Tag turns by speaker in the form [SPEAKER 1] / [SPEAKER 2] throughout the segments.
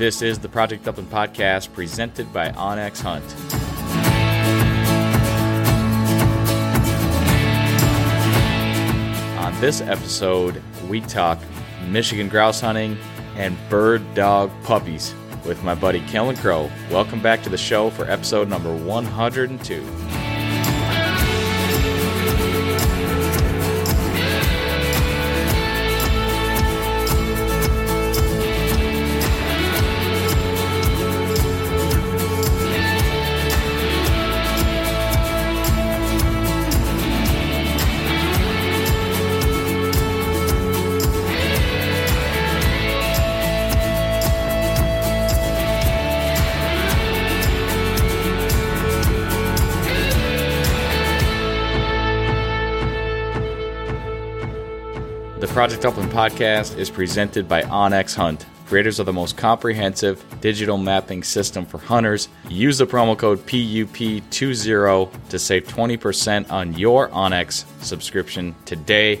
[SPEAKER 1] This is the Project Upland podcast presented by onX Hunt. On this episode, we talk Michigan grouse hunting and bird dog puppies with my buddy Kellen Crow. Welcome back to the show for episode number 102. Project Upland podcast is presented by onX Hunt, creators of the most comprehensive digital mapping system for hunters. Use the promo code PUP20 to save 20% on your onX subscription today.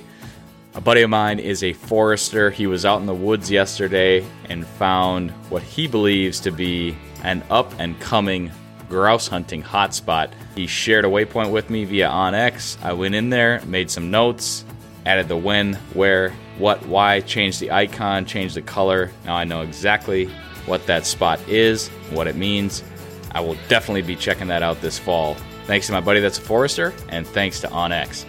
[SPEAKER 1] A buddy of mine is a forester. He was out in the woods yesterday and found what he believes to be an up and coming grouse hunting hotspot. He shared a waypoint with me via onX. I went in there, made some notes, added the when, where, what, why, changed the icon, changed the color. Now I know exactly what that spot is, what it means. I will definitely be checking that out this fall. Thanks to my buddy that's a forester, and thanks to onX.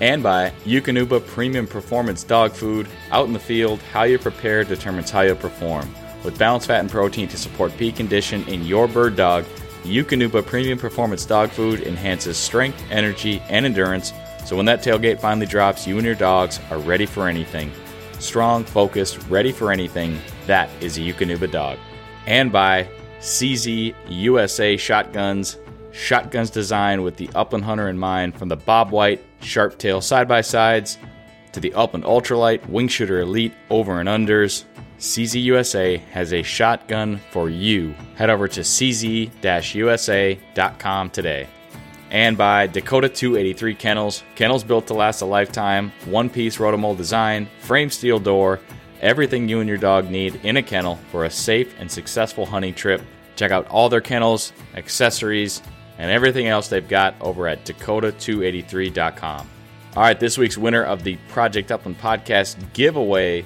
[SPEAKER 1] And by Eukanuba Premium Performance Dog Food. Out in the field, how you prepare determines how you perform. With balanced fat and protein to support peak condition in your bird dog, Eukanuba Premium Performance Dog Food enhances strength, energy, and endurance so when that tailgate finally drops, you and your dogs are ready for anything. Strong, focused, ready for anything. That is a Eukanuba dog. And by CZ USA Shotguns. Shotguns designed with the Upland Hunter in mind from the Bob White Sharp Tail side by sides to the Upland Ultralight Wing Shooter Elite over and unders. CZ USA has a shotgun for you. Head over to cz-usa.com today and by Dakota 283 Kennels. Kennels built to last a lifetime, one piece rotomold design, frame steel door, everything you and your dog need in a kennel for a safe and successful hunting trip. Check out all their kennels, accessories, and everything else they've got over at Dakota283.com. All right, this week's winner of the Project Upland podcast giveaway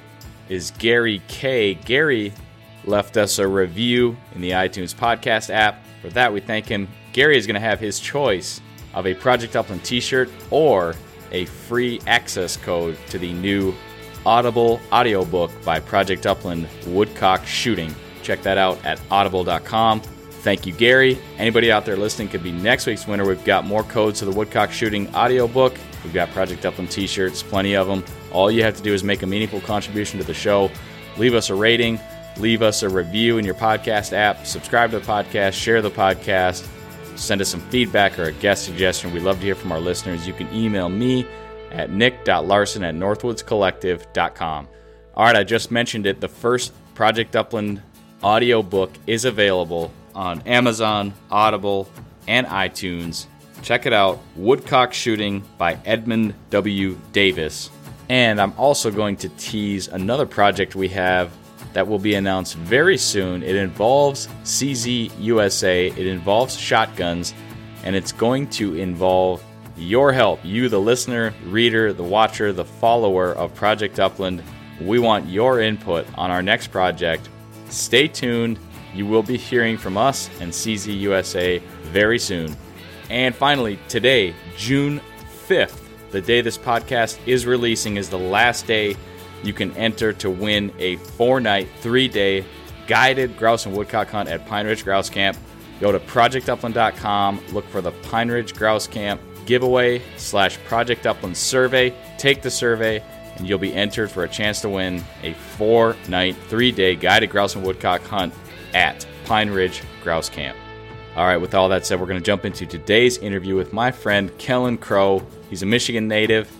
[SPEAKER 1] is Gary K. Gary left us a review in the iTunes podcast app. For that, we thank him. Gary is going to have his choice of a Project Upland t shirt or a free access code to the new Audible audiobook by Project Upland Woodcock Shooting. Check that out at audible.com. Thank you, Gary. Anybody out there listening could be next week's winner. We've got more codes to the Woodcock Shooting audiobook. We've got Project Upland t shirts, plenty of them. All you have to do is make a meaningful contribution to the show. Leave us a rating, leave us a review in your podcast app, subscribe to the podcast, share the podcast, send us some feedback or a guest suggestion. We love to hear from our listeners. You can email me at nick.larson at northwoodscollective.com. All right, I just mentioned it. The first Project Upland audio book is available on Amazon, Audible, and iTunes. Check it out Woodcock Shooting by Edmund W. Davis. And I'm also going to tease another project we have that will be announced very soon. It involves CZ USA, it involves shotguns, and it's going to involve your help. You, the listener, reader, the watcher, the follower of Project Upland. We want your input on our next project. Stay tuned. You will be hearing from us and CZ USA very soon. And finally, today, June 5th, the day this podcast is releasing, is the last day you can enter to win a four night, three day guided grouse and woodcock hunt at Pine Ridge Grouse Camp. Go to projectupland.com, look for the Pine Ridge Grouse Camp giveaway slash Project Upland survey. Take the survey, and you'll be entered for a chance to win a four night, three day guided grouse and woodcock hunt at Pine Ridge Grouse Camp. All right, with all that said, we're going to jump into today's interview with my friend Kellen Crow. He's a Michigan native,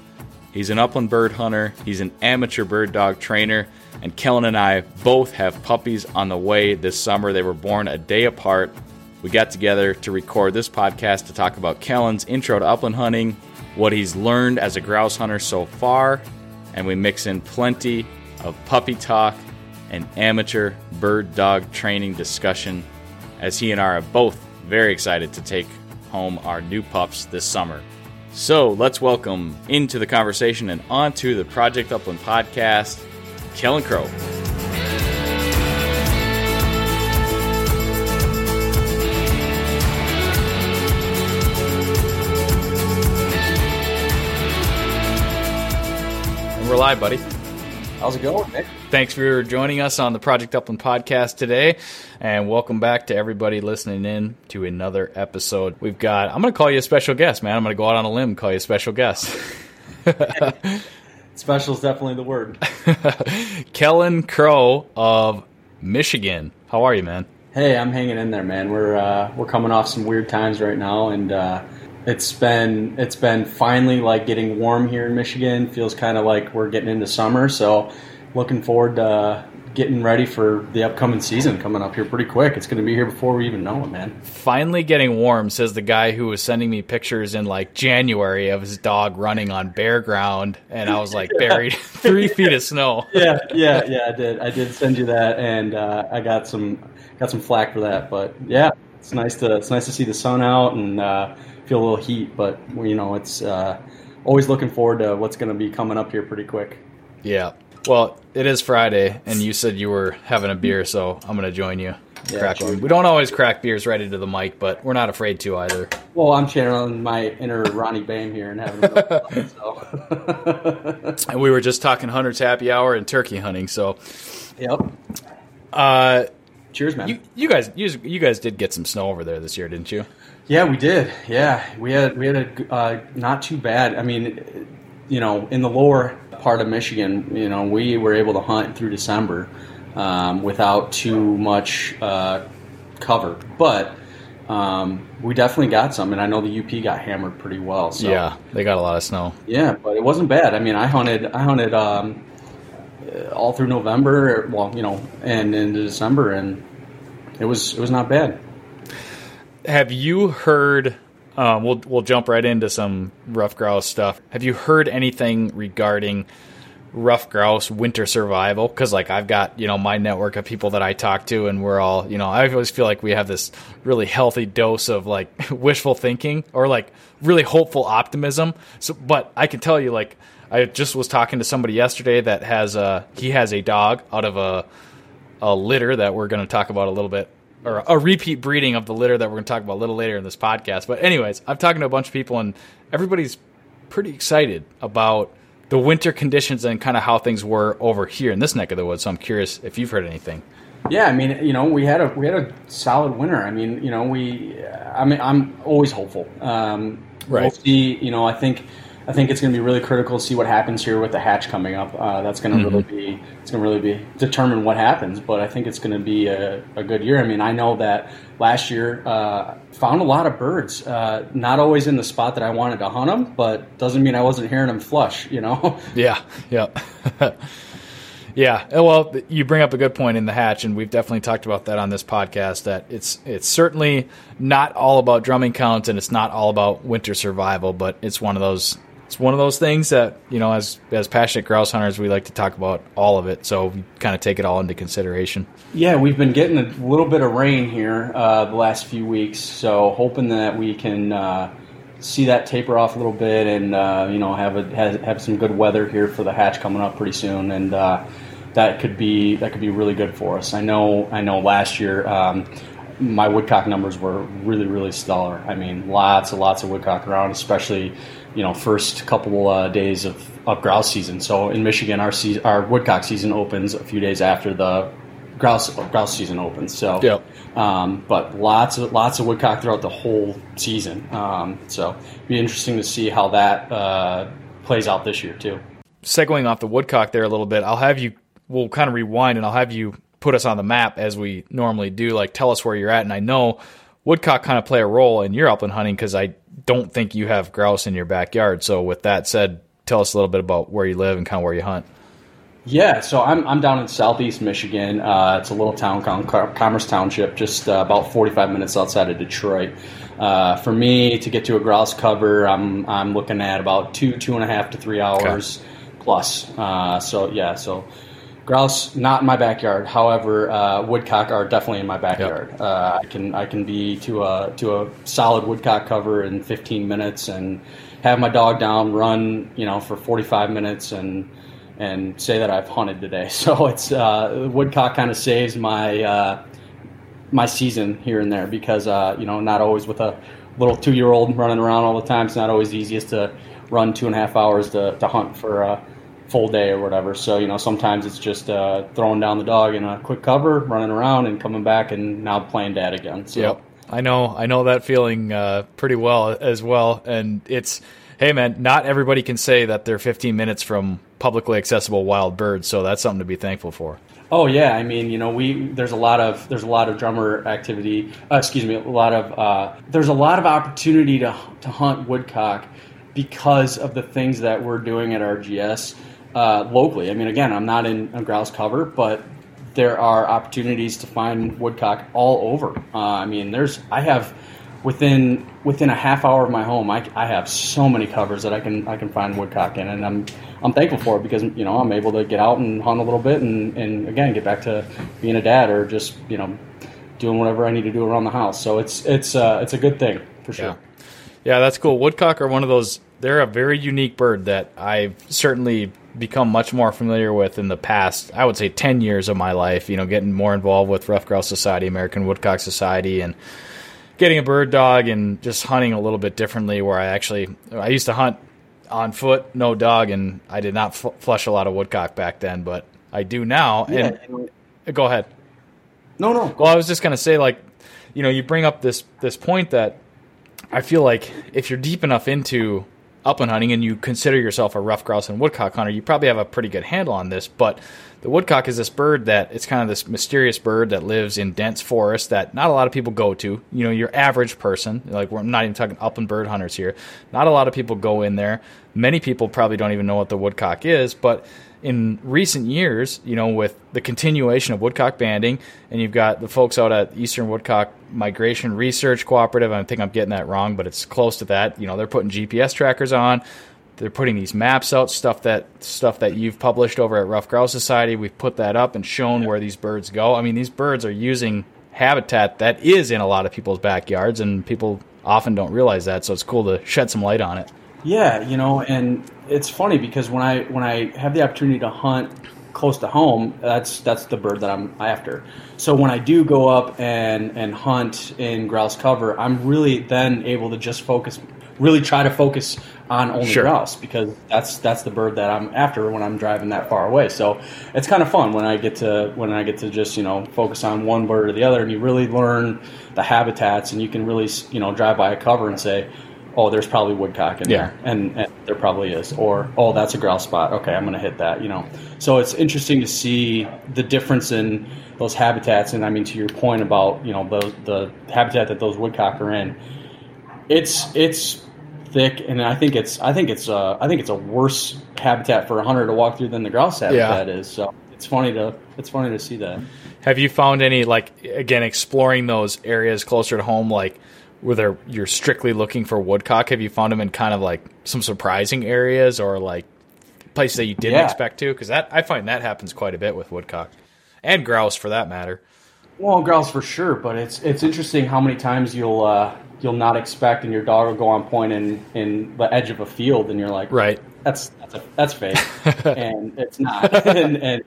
[SPEAKER 1] he's an upland bird hunter, he's an amateur bird dog trainer, and Kellen and I both have puppies on the way this summer. They were born a day apart. We got together to record this podcast to talk about Kellen's intro to upland hunting, what he's learned as a grouse hunter so far, and we mix in plenty of puppy talk and amateur bird dog training discussion as he and I are both very excited to take home our new pups this summer. So let's welcome into the conversation and onto the Project Upland podcast, Kellen Crow. We're live, buddy.
[SPEAKER 2] How's it going, Nick?
[SPEAKER 1] Thanks for joining us on the Project Upland podcast today, and welcome back to everybody listening in to another episode. We've got, I'm going to call you a special guest, man. I'm going to go out on a limb and call you a special guest.
[SPEAKER 2] Special is definitely the word.
[SPEAKER 1] Kellen Crow of Michigan. How are you, man?
[SPEAKER 2] Hey, I'm hanging in there, man. We're uh, we're coming off some weird times right now, and uh, it's been it's been finally like getting warm here in Michigan. Feels kind of like we're getting into summer, so looking forward to getting ready for the upcoming season coming up here pretty quick. It's going to be here before we even know it, man.
[SPEAKER 1] Finally getting warm, says the guy who was sending me pictures in like January of his dog running on bare ground, and I was like buried three feet of snow.
[SPEAKER 2] yeah, yeah, yeah. I did. I did send you that, and uh, I got some got some flack for that. But yeah, it's nice to it's nice to see the sun out and uh, feel a little heat. But you know, it's uh, always looking forward to what's going to be coming up here pretty quick.
[SPEAKER 1] Yeah. Well, it is Friday, and you said you were having a beer, so I'm going to join you.
[SPEAKER 2] Yeah,
[SPEAKER 1] crack
[SPEAKER 2] sure.
[SPEAKER 1] We don't always crack beers right into the mic, but we're not afraid to either.
[SPEAKER 2] Well, I'm channeling my inner Ronnie Bame here and having a fun, so.
[SPEAKER 1] And we were just talking hunter's happy hour and turkey hunting, so
[SPEAKER 2] yep.
[SPEAKER 1] uh,
[SPEAKER 2] Cheers, man.
[SPEAKER 1] you you guys you, you guys did get some snow over there this year, didn't you?
[SPEAKER 2] Yeah, we did. Yeah, we had we had a uh, not too bad. I mean, you know, in the lower part of Michigan, you know, we were able to hunt through December um, without too much uh, cover, but um, we definitely got some, and I know the UP got hammered pretty well. So
[SPEAKER 1] Yeah, they got a lot of snow.
[SPEAKER 2] yeah, but it wasn't bad. I mean, I hunted I hunted um, all through November, well, you know, and into December, and it was it was not bad.
[SPEAKER 1] Have you heard? Um, we'll we'll jump right into some ruffed grouse stuff. Have you heard anything regarding ruffed grouse winter survival because like I've got you know my network of people that I talk to and we're all you know I always feel like we have this really healthy dose of like wishful thinking or like really hopeful optimism. So, but I can tell you like I just was talking to somebody yesterday that has a he has a dog out of a a litter that we're going to talk about a little bit or a repeat breeding of the litter that we're going to talk about a little later in this podcast. But anyways, I'm talking to a bunch of people and everybody's pretty excited about the winter conditions and kind of how things were over here in this neck of the woods. So I'm curious if you've heard anything.
[SPEAKER 2] Yeah, I mean, you know, we had a we had a solid winter. I mean, you know, we, I mean, I'm always hopeful. Um,
[SPEAKER 1] Right.
[SPEAKER 2] We'll see. You know, I think I think it's going to be really critical to see what happens here with the hatch coming up. Uh, that's going to really be it's going to really be determine what happens. But I think it's going to be a, a good year. I mean, I know that last year uh, found a lot of birds. Uh, not always in the spot that I wanted to hunt them, but doesn't mean I wasn't hearing them flush. You know.
[SPEAKER 1] Yeah, yeah. yeah. Well, you bring up a good point in the hatch, and we've definitely talked about that on this podcast. That it's it's certainly not all about drumming counts, and it's not all about winter survival, but it's one of those it's one of those things that you know, as as passionate grouse hunters, we like to talk about all of it. So we kind of take it all into consideration.
[SPEAKER 2] Yeah, we've been getting a little bit of rain here uh, the last few weeks, so hoping that we can uh, see that taper off a little bit, and uh, you know have, a, have have some good weather here for the hatch coming up pretty soon, and uh, that could be that could be really good for us. I know I know last year. Um, my woodcock numbers were really, really stellar. I mean, lots and lots of woodcock around, especially, you know, first couple uh, days of, of grouse season. So in Michigan, our se- our woodcock season opens a few days after the grouse grouse season opens. So, um, but lots of lots of woodcock throughout the whole season. Um, so, be interesting to see how that uh, plays out this year too.
[SPEAKER 1] segueing off the woodcock there a little bit, I'll have you. We'll kind of rewind, and I'll have you put us on the map as we normally do. Like, tell us where you're at. And I know woodcock kind of play a role in your upland hunting because I don't think you have grouse in your backyard. So, with that said, tell us a little bit about where you live and kind of where you hunt.
[SPEAKER 2] Yeah, so I'm, I'm down in southeast Michigan. Uh, it's a little town called Commerce Township, just uh, about 45 minutes outside of Detroit. Uh, for me to get to a grouse cover, I'm I'm looking at about two two and a half to three hours plus. Uh, so yeah, so grouse not in my backyard. However, uh, woodcock are definitely in my backyard. Uh, I can I can be to a to a solid woodcock cover in 15 minutes and have my dog down, run you know for 45 minutes and and say that I've hunted today. So it's uh, woodcock kind of saves my uh, my season here and there because uh, you know not always with a little two year old running around all the time. It's not always easiest to run two and a half hours to, to hunt for a full day or whatever. So you know sometimes it's just uh, throwing down the dog in a quick cover, running around, and coming back and now playing dad again. So
[SPEAKER 1] I know, I know that feeling uh, pretty well as well. And it's, hey man, not everybody can say that they're 15 minutes from publicly accessible wild birds. So that's something to be thankful for.
[SPEAKER 2] Oh yeah, I mean, you know, we there's a lot of there's a lot of drummer activity. Uh, excuse me, a lot of uh, there's a lot of opportunity to to hunt woodcock because of the things that we're doing at RGS uh, locally. I mean, again, I'm not in a grouse cover, but there are opportunities to find woodcock all over. Uh, I mean, there's I have within within a half hour of my home, I, I have so many covers that I can I can find woodcock in, and I'm I'm thankful for it because you know I'm able to get out and hunt a little bit, and, and again get back to being a dad or just you know doing whatever I need to do around the house. So it's it's uh, it's a good thing for sure.
[SPEAKER 1] Yeah. Yeah, that's cool. Woodcock are one of those. They're a very unique bird that I've certainly become much more familiar with in the past. I would say ten years of my life. You know, getting more involved with Ruffed Grouse Society, American Woodcock Society, and getting a bird dog and just hunting a little bit differently. Where I actually I used to hunt on foot, no dog, and I did not f- flush a lot of woodcock back then, but I do now.
[SPEAKER 2] Yeah.
[SPEAKER 1] And go ahead.
[SPEAKER 2] No, no.
[SPEAKER 1] Well, I was just gonna say, like, you know, you bring up this this point that I feel like if you're deep enough into upland hunting and you consider yourself a ruffed grouse and woodcock hunter, you probably have a pretty good handle on this. But the woodcock is this bird that it's kind of this mysterious bird that lives in dense forests that not a lot of people go to. You know, your average person, like we're not even talking upland bird hunters here, not a lot of people go in there. Many people probably don't even know what the woodcock is, but in recent years, you know, with the continuation of woodcock banding, and you've got the folks out at Eastern Woodcock Migration Research Cooperative. I think I'm getting that wrong, but it's close to that. You know, they're putting GPS trackers on. they're putting these maps out, stuff that stuff that you've published over at Ruffed Grouse Society. We've put that up and shown where these birds go. I mean, these birds are using habitat that is in a lot of people's backyards, and people often don't realize that. So it's cool to shed some light on it.
[SPEAKER 2] Yeah, you know, and it's funny because when I when I have the opportunity to hunt close to home, that's that's the bird that I'm after. So when I do go up and and hunt in grouse cover, I'm really then able to just focus, really try to focus on only
[SPEAKER 1] Sure.
[SPEAKER 2] grouse because that's that's the bird that I'm after when I'm driving that far away. So it's kind of fun when I get to when I get to just you know focus on one bird or the other, and you really learn the habitats, and you can really you know drive by a cover and say. Oh, there's probably woodcock in
[SPEAKER 1] Yeah.
[SPEAKER 2] there, and, and there probably is. Or oh, that's a grouse spot. Okay, I'm going to hit that. You know, so it's interesting to see the difference in those habitats. And I mean, to your point about you know the the habitat that those woodcock are in, it's it's thick, and I think it's I think it's uh, I think it's a worse habitat for a hunter to walk through than the grouse habitat is. So it's funny to it's funny to see that.
[SPEAKER 1] Have you found any like again exploring those areas closer to home, like where they're, you're strictly looking for woodcock? Have you found them in kind of like some surprising areas or like places that you didn't
[SPEAKER 2] Yeah.
[SPEAKER 1] expect to? Because that I find that happens quite a bit with woodcock and grouse for that matter.
[SPEAKER 2] Well, grouse for sure, but it's it's interesting how many times you'll uh, you'll not expect, and your dog will go on point in in the edge of a field, and you're like,
[SPEAKER 1] Right.
[SPEAKER 2] that's that's a, that's fake, and it's not. and, and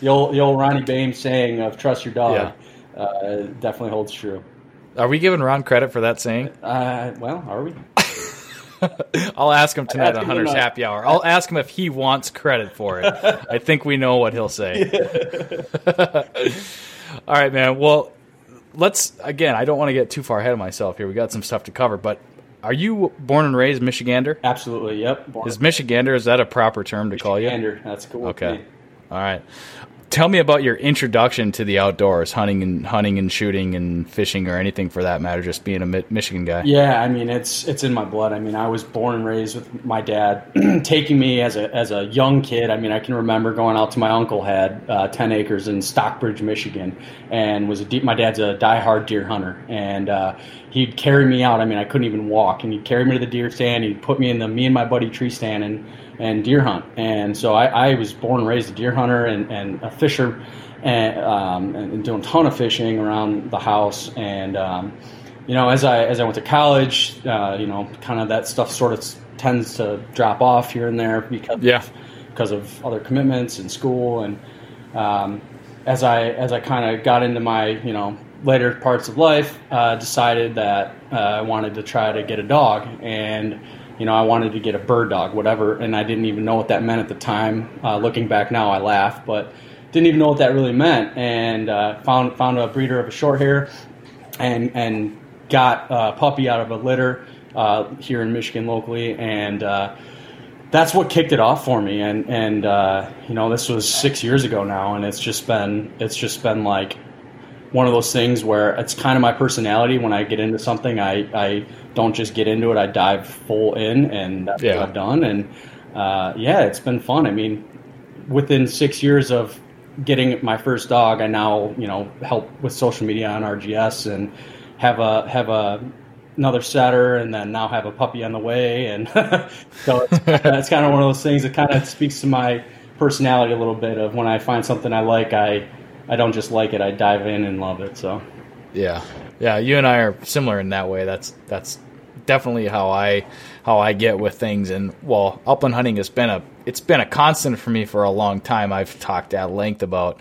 [SPEAKER 2] the old the old Ronnie Bames saying of trust your dog uh, definitely holds true.
[SPEAKER 1] Are we giving Ron credit for that saying?
[SPEAKER 2] Uh, well, are we?
[SPEAKER 1] I'll ask him tonight
[SPEAKER 2] Ask
[SPEAKER 1] on
[SPEAKER 2] him
[SPEAKER 1] Hunter's
[SPEAKER 2] tonight.
[SPEAKER 1] Happy Hour. I'll ask him if he wants credit for it. I think we know what he'll say. All right, man. Well, let's again. I don't want to get too far ahead of myself here. We got some stuff to cover, but are you born and raised Michigander?
[SPEAKER 2] Absolutely. Yep. Born
[SPEAKER 1] Is Michigander is that a proper term to call you?
[SPEAKER 2] Gander. That's cool.
[SPEAKER 1] Okay. All right. Tell me about your introduction to the outdoors, hunting and hunting and shooting and fishing or anything for that matter. Just being a Mi- Michigan guy.
[SPEAKER 2] Yeah, I mean it's it's in my blood. I mean, I was born and raised with my dad taking me as a as a young kid. I mean, I can remember going out to my uncle had uh, ten acres in Stockbridge, Michigan, and was a deep. My dad's a diehard deer hunter, and uh, he'd carry me out. I mean, I couldn't even walk, and he'd carry me to the deer stand. He'd put me in the me and my buddy tree stand and and deer hunt. And so I, I was born and raised a deer hunter and and a fisher. And, um, and doing a ton of fishing around the house, and um, you know, as I as I went to college, uh, you know, kind of that stuff sort of tends to drop off here and there because
[SPEAKER 1] Yeah.
[SPEAKER 2] because of other commitments in school, and um, as I as I kind of got into my you know later parts of life, uh, decided that uh, I wanted to try to get a dog, and you know I wanted to get a bird dog, whatever, and I didn't even know what that meant at the time. Uh, looking back now, I laugh, but didn't even know what that really meant, and uh, found found a breeder of a short hair and and got a puppy out of a litter uh, here in Michigan locally, and uh, that's what kicked it off for me. And and you know, this was six years ago now, and it's just been it's just been like one of those things where it's kind of my personality. When I get into something, I I don't just get into it; I dive full in, and that's
[SPEAKER 1] Yeah.
[SPEAKER 2] what I've done. And uh, yeah, it's been fun. I mean, within six years of getting my first dog, I now you know help with social media on RGS and have a have a another setter, and then now have a puppy on the way, and so it's, it's kind of one of those things that kind of speaks to my personality a little bit. Of when I find something I like, I I don't just like it; I dive in and love it. So
[SPEAKER 1] Yeah, yeah. You and I are similar in that way. That's that's definitely how I how I get with things. And well, upland hunting has been a it's been a constant for me for a long time. I've talked at length about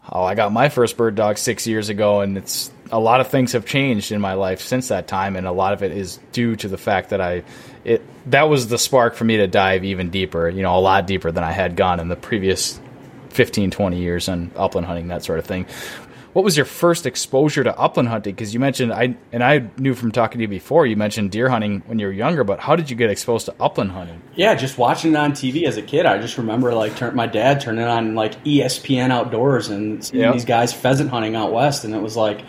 [SPEAKER 1] how I got my first bird dog six years ago, and it's a lot of things have changed in my life since that time, and a lot of it is due to the fact that I it that was the spark for me to dive even deeper. You know, a lot deeper than I had gone in the previous 15, 20 years on upland hunting, that sort of thing. What was your first exposure to upland hunting? Because you mentioned I and I knew from talking to you before. You mentioned deer hunting when you were younger, but how did you get exposed to upland hunting?
[SPEAKER 2] yeah, just watching it on TV as a kid, I just remember like turn, my dad turning on like ESPN Outdoors and seeing
[SPEAKER 1] Yep.
[SPEAKER 2] these guys pheasant hunting out west, and it was like,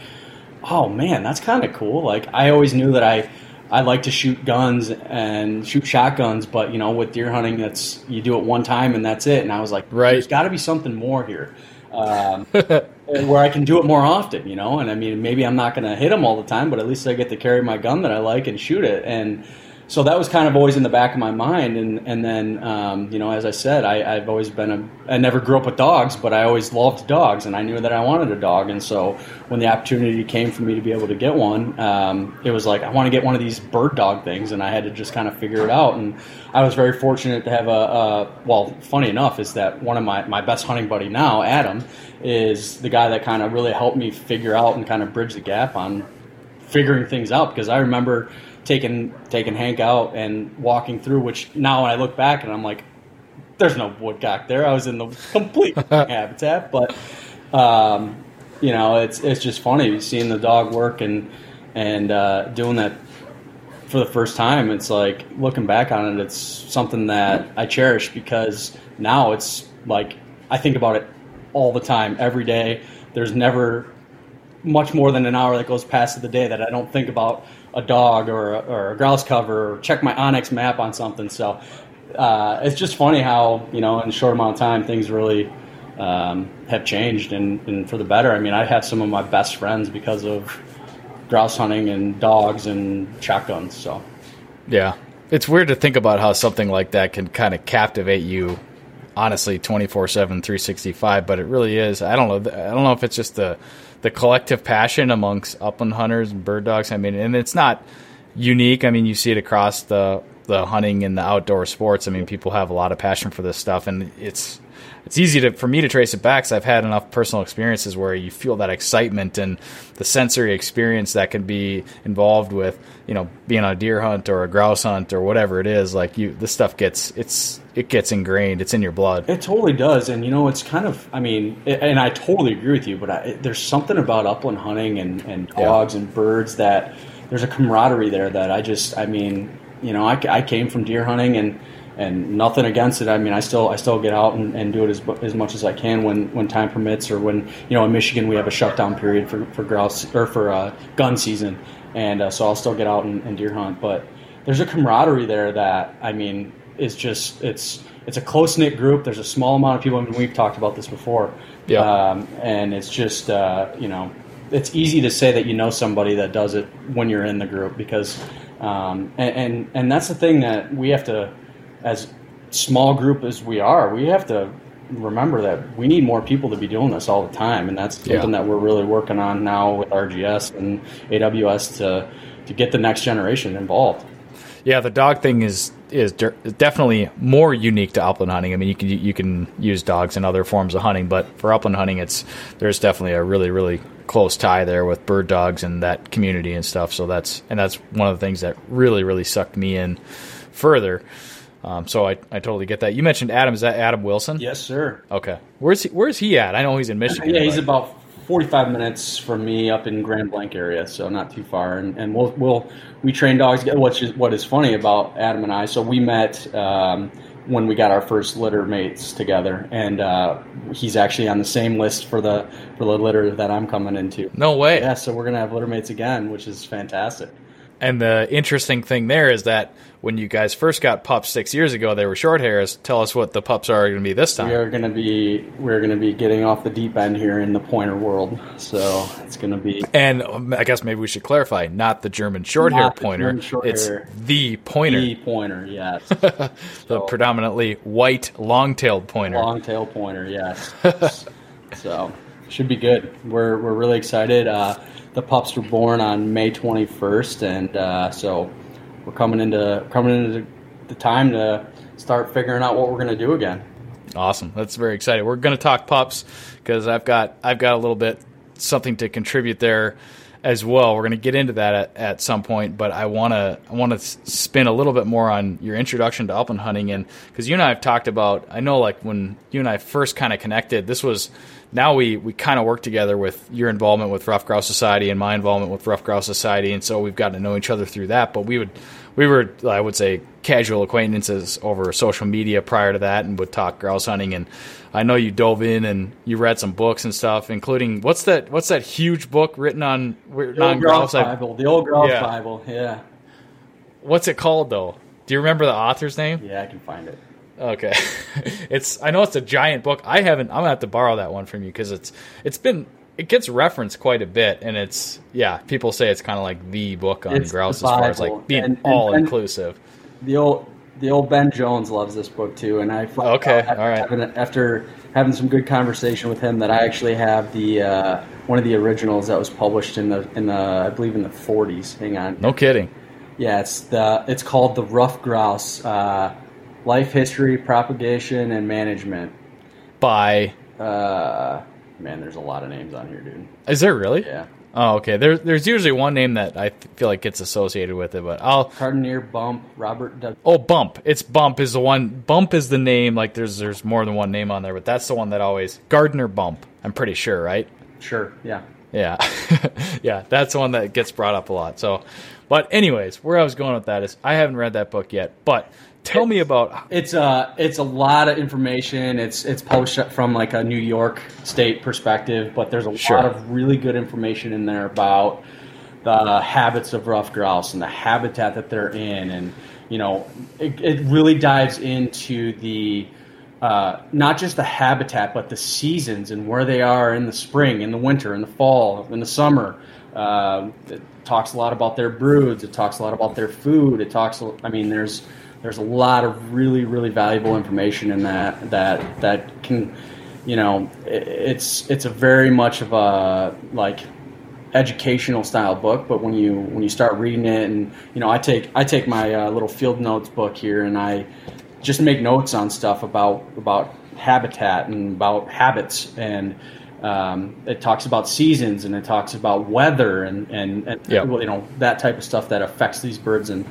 [SPEAKER 2] oh man, that's kind of cool. Like I always knew that I I like to shoot guns and shoot shotguns, but you know, with deer hunting, that's you do it one time and that's it. And I was like,
[SPEAKER 1] Right.
[SPEAKER 2] there's got to be something more here. Um, where I can do it more often, you know. And I mean, maybe I'm not going to hit them all the time, but at least I get to carry my gun that I like and shoot it. And so that was kind of always in the back of my mind. And and then um, you know, as I said, I, I've always been a I never grew up with dogs, but I always loved dogs, and I knew that I wanted a dog. And so when the opportunity came for me to be able to get one, um, it was like I want to get one of these bird dog things, and I had to just kind of figure it out. And I was very fortunate to have a, a well, funny enough, is that one of my my best hunting buddy now, Adam, is the guy that kind of really helped me figure out and kind of bridge the gap on figuring things out because I remember taking taking Hank out and walking through. Which now when I look back and I'm like, there's no woodcock there. I was in the complete habitat, but um, you know, it's it's just funny seeing the dog work and and uh, doing that for the first time. It's like looking back on it, it's something that I cherish because now it's like I think about it all the time, every day. There's never much more than an hour that goes past the day that I don't think about a dog or a, or a grouse cover or check my onX map on something. So uh, it's just funny how you know in a short amount of time things really um, have changed and, and for the better. I mean, I have some of my best friends because of grouse hunting and dogs and shotguns. So
[SPEAKER 1] yeah, it's weird to think about how something like that can kind of captivate you. Honestly, 24 7, 365, but it really is. I don't know. I don't know if it's just the the collective passion amongst upland hunters and bird dogs. I mean, and it's not unique. I mean, you see it across the the hunting and the outdoor sports. I mean, people have a lot of passion for this stuff, and it's it's easy to for me to trace it back because I've had enough personal experiences where you feel that excitement and the sensory experience that can be involved with you know being on a deer hunt or a grouse hunt or whatever it is. Like you, this stuff gets it's it gets ingrained. It's in your blood.
[SPEAKER 2] It totally does, and you know, it's kind of. I mean, and I totally agree with you, but I, there's something about upland hunting and, and dogs yeah. and birds that there's a camaraderie there that I just. I mean, you know, I, I came from deer hunting and and nothing against it. I mean, I still I still get out and, and do it as, as much as I can when, when time permits, or when you know in Michigan we have a shutdown period for, for grouse or for uh, gun season, and uh, so I'll still get out and, and, deer hunt. But there's a camaraderie there that I mean is just it's it's a close knit group. There's a small amount of people. I mean, we've talked about this before.
[SPEAKER 1] Yeah.
[SPEAKER 2] Um, and it's just uh, you know it's easy to say that you know somebody that does it when you're in the group because um, and, and and that's the thing that we have to as small group as we are we have to remember that we need more people to be doing this all the time and that's something yeah. that we're really working on now with RGS and AWS to to get the next generation involved.
[SPEAKER 1] Yeah, the dog thing is is definitely more unique to upland hunting. I mean, you can you can use dogs in other forms of hunting, but for upland hunting, it's there's definitely a really really close tie there with bird dogs and that community and stuff. So that's and that's one of the things that really really sucked me in further. Um, so I, I totally get that. You mentioned Adam. Is that Adam Wilson?
[SPEAKER 2] Yes, sir.
[SPEAKER 1] Okay. Where's he, Where's he at? I know he's in Michigan.
[SPEAKER 2] Yeah, he's but. about 45 minutes from me up in Grand Blanc area, so not too far. And, and we'll, we'll we train dogs. Is what is funny about Adam and I. So we met um, when we got our first litter mates together, and uh, he's actually on the same list for the for the litter that I'm coming into.
[SPEAKER 1] No way.
[SPEAKER 2] Yeah, so we're gonna have litter mates again, which is fantastic.
[SPEAKER 1] And the interesting thing there is that when you guys first got pups six years ago, they were short hairs. Tell us what the pups are going to be this time.
[SPEAKER 2] We are going to be we're going to be getting off the deep end here in the pointer world. So it's going to be.
[SPEAKER 1] And um, I guess maybe we should clarify: not the German short hair pointer. Short it's hair. the pointer.
[SPEAKER 2] The pointer, yes.
[SPEAKER 1] the so, predominantly white long-tailed pointer.
[SPEAKER 2] Long-tailed pointer, yes. so should be good. We're we're really excited. Uh, the pups were born on May 21st, and uh, so we're coming into coming into the time to start figuring out what we're going to do again.
[SPEAKER 1] Awesome, that's very exciting. We're going to talk pups because I've got I've got a little bit something to contribute there as well. We're going to get into that at, at some point, but I want to I want to spin a little bit more on your introduction to upland hunting, and because you and I have talked about, I know like when you and I first kind of connected, this was now we, we kind of work together with your involvement with Ruffed Grouse Society and my involvement with Ruffed Grouse Society, and so we've gotten to know each other through that. But we would we were I would say casual acquaintances over social media prior to that, and would talk grouse hunting. And I know you dove in and you read some books and stuff, including what's that what's that huge book written on
[SPEAKER 2] written on grouse Bible, the old grouse yeah. Bible, yeah.
[SPEAKER 1] What's it called though? Do you remember the author's name?
[SPEAKER 2] Yeah, I can find it.
[SPEAKER 1] Okay, it's I know it's a giant book. I haven't. I'm gonna have to borrow that one from you because it's it's been it gets referenced quite a bit, and it's yeah. People say it's kind of like the book on
[SPEAKER 2] It's
[SPEAKER 1] grouse as far as like being
[SPEAKER 2] And- and-
[SPEAKER 1] all inclusive.
[SPEAKER 2] The old the old Ben Jones loves this book too, and I
[SPEAKER 1] Okay,
[SPEAKER 2] out
[SPEAKER 1] all right.
[SPEAKER 2] having, after having some good conversation with him that I actually have the uh, one of the originals that was published in the in the I believe in the 40s. Hang on,
[SPEAKER 1] No kidding.
[SPEAKER 2] yeah, it's the it's called the Ruffed Grouse: uh, Life History, Propagation, and Management.
[SPEAKER 1] By
[SPEAKER 2] Uh, man, there's a lot of names on here, dude.
[SPEAKER 1] is there really?
[SPEAKER 2] Yeah,
[SPEAKER 1] Oh, okay. There, there's usually one name that I feel like gets associated with it, but I'll.
[SPEAKER 2] Gardiner Bump, Robert W.
[SPEAKER 1] Oh, Bump. It's Bump is the one. Bump is the name. Like there's there's more than one name on there, but that's the one that always Gardiner Bump. I'm pretty sure, right?
[SPEAKER 2] Sure, yeah.
[SPEAKER 1] Yeah, yeah. That's the one that gets brought up a lot. So, but anyways, where I was going with that is I haven't read that book yet, but tell me about.
[SPEAKER 2] It's a it's a lot of information. It's it's published from like a New York State perspective, but there's a
[SPEAKER 1] Sure.
[SPEAKER 2] lot of really good information in there about the habits of ruffed grouse and the habitat that they're in, and you know, it, it really dives into the uh, not just the habitat, but the seasons and where they are in the spring, in the winter, in the fall, in the summer. Um it talks a lot about their broods. It talks a lot about their food. It talks. I mean, there's there's a lot of really really valuable information in that that that can, you know, it's it's a very much of a like educational style book but when you when you start reading it and you know i take i take my uh, little field notes book here and i just make notes on stuff about about habitat and about habits and um, it talks about seasons and it talks about weather and and, and
[SPEAKER 1] Yep.
[SPEAKER 2] you know that type of stuff that affects these birds and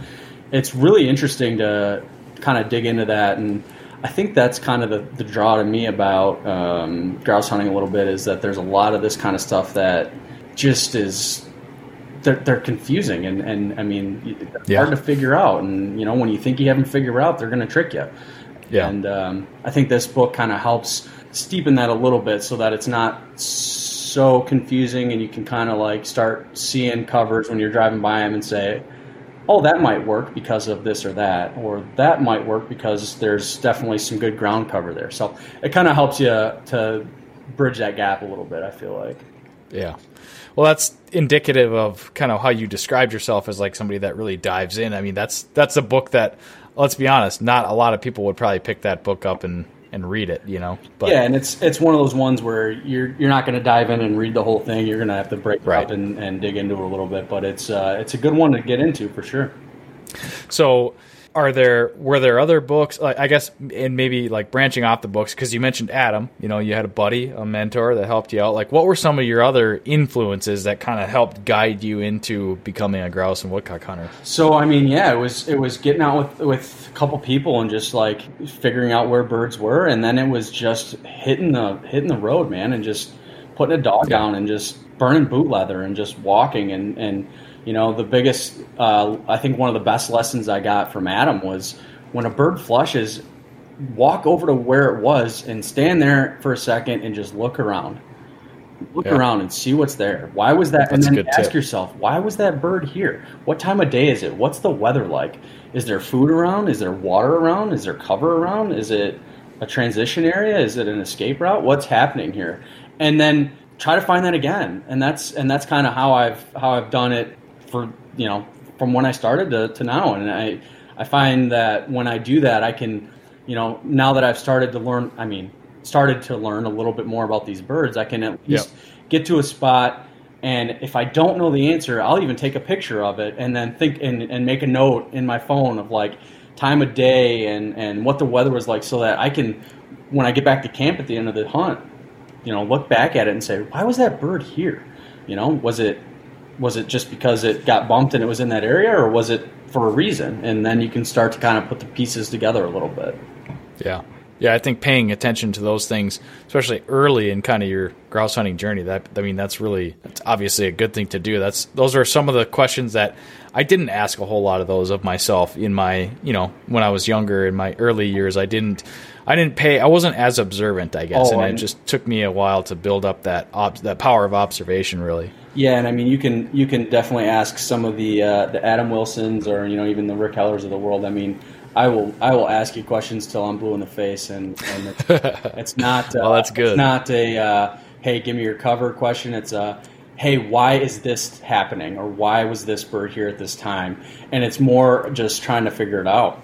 [SPEAKER 2] it's really interesting to kind of dig into that and I think that's kind of the, the draw to me about um, grouse hunting a little bit is that there's a lot of this kind of stuff that just is they're, they're confusing and, and I mean
[SPEAKER 1] Yeah.
[SPEAKER 2] hard to figure out and you know when you think you haven't figured out they're going to trick you
[SPEAKER 1] Yeah.
[SPEAKER 2] and um, I think this book kind of helps steepen that a little bit so that it's not so confusing and you can kind of like start seeing covers when you're driving by them and say oh that might work because of this or that or that might work because there's definitely some good ground cover there so it kind of helps you to bridge that gap a little bit I feel like
[SPEAKER 1] Yeah. Well, that's indicative of kind of how you described yourself as like somebody that really dives in. I mean, that's that's a book that, let's be honest, not a lot of people would probably pick that book up and and read it. You know. But
[SPEAKER 2] yeah, and it's it's one of those ones where you're you're not going to dive in and read the whole thing. You're going to have to break
[SPEAKER 1] Right.
[SPEAKER 2] up and, and dig into it a little bit. But it's uh, it's a good one to get into for sure.
[SPEAKER 1] So, are there were there other books? Like, I guess, and maybe like branching off the books because you mentioned Adam. You know, you had a buddy, a mentor that helped you out. Like, what were some of your other influences that kind of helped guide you into becoming a grouse and woodcock hunter?
[SPEAKER 2] So I mean, yeah, it was it was getting out with with a couple people and just like figuring out where birds were, and then it was just hitting the hitting the road, man, and just putting a dog
[SPEAKER 1] Yeah.
[SPEAKER 2] down and just burning boot leather and just walking and and you know the biggest uh, I think one of the best lessons I got from Adam was when a bird flushes, walk over to where it was and stand there for a second and just look around. Look
[SPEAKER 1] Yeah.
[SPEAKER 2] around and see what's there. Why was that?
[SPEAKER 1] That's
[SPEAKER 2] and then ask
[SPEAKER 1] tip.
[SPEAKER 2] yourself, why was that bird here? What time of day is it? What's the weather like? Is there food around? Is there water around? Is there cover around? Is it a transition area? Is it an escape route? What's happening here? And then try to find that again. And that's and that's kind of how I've how I've done it for you know from when I started to, to now. And I I find that when I do that, I can you know now that I've started to learn. I mean, started to learn a little bit more about these birds. I can at least get to a spot. And if I don't know the answer, I'll even take a picture of it and then think and, and make a note in my phone of like time of day and, and what the weather was like so that I can, when I get back to camp at the end of the hunt, you know, look back at it and say, why was that bird here? You know, was it was it just because it got bumped and it was in that area, or was it for a reason? And then you can start to kind of put the pieces together a little bit.
[SPEAKER 1] Yeah. Yeah, I think paying attention to those things, especially early in kind of your grouse hunting journey, that I mean, that's really that's obviously a good thing to do. That's those are some of the questions that I didn't ask a whole lot of those of myself in my, you know, when I was younger in my early years. I didn't I didn't pay I wasn't as observant, I guess,
[SPEAKER 2] Oh,
[SPEAKER 1] and it
[SPEAKER 2] and-
[SPEAKER 1] just took me a while to build up that ob- that power of observation really.
[SPEAKER 2] Yeah, and I mean, you can you can definitely ask some of the uh, the Adam Wilsons or you know even the Rick Hellers of the world. I mean, I will I will ask you questions till I'm blue in the face, and, and it's, it's not uh,
[SPEAKER 1] Well, that's good.
[SPEAKER 2] It's not a uh, hey, give me your cover question. It's a hey, why is this happening, or why was this bird here at this time? And it's more just trying to figure it out.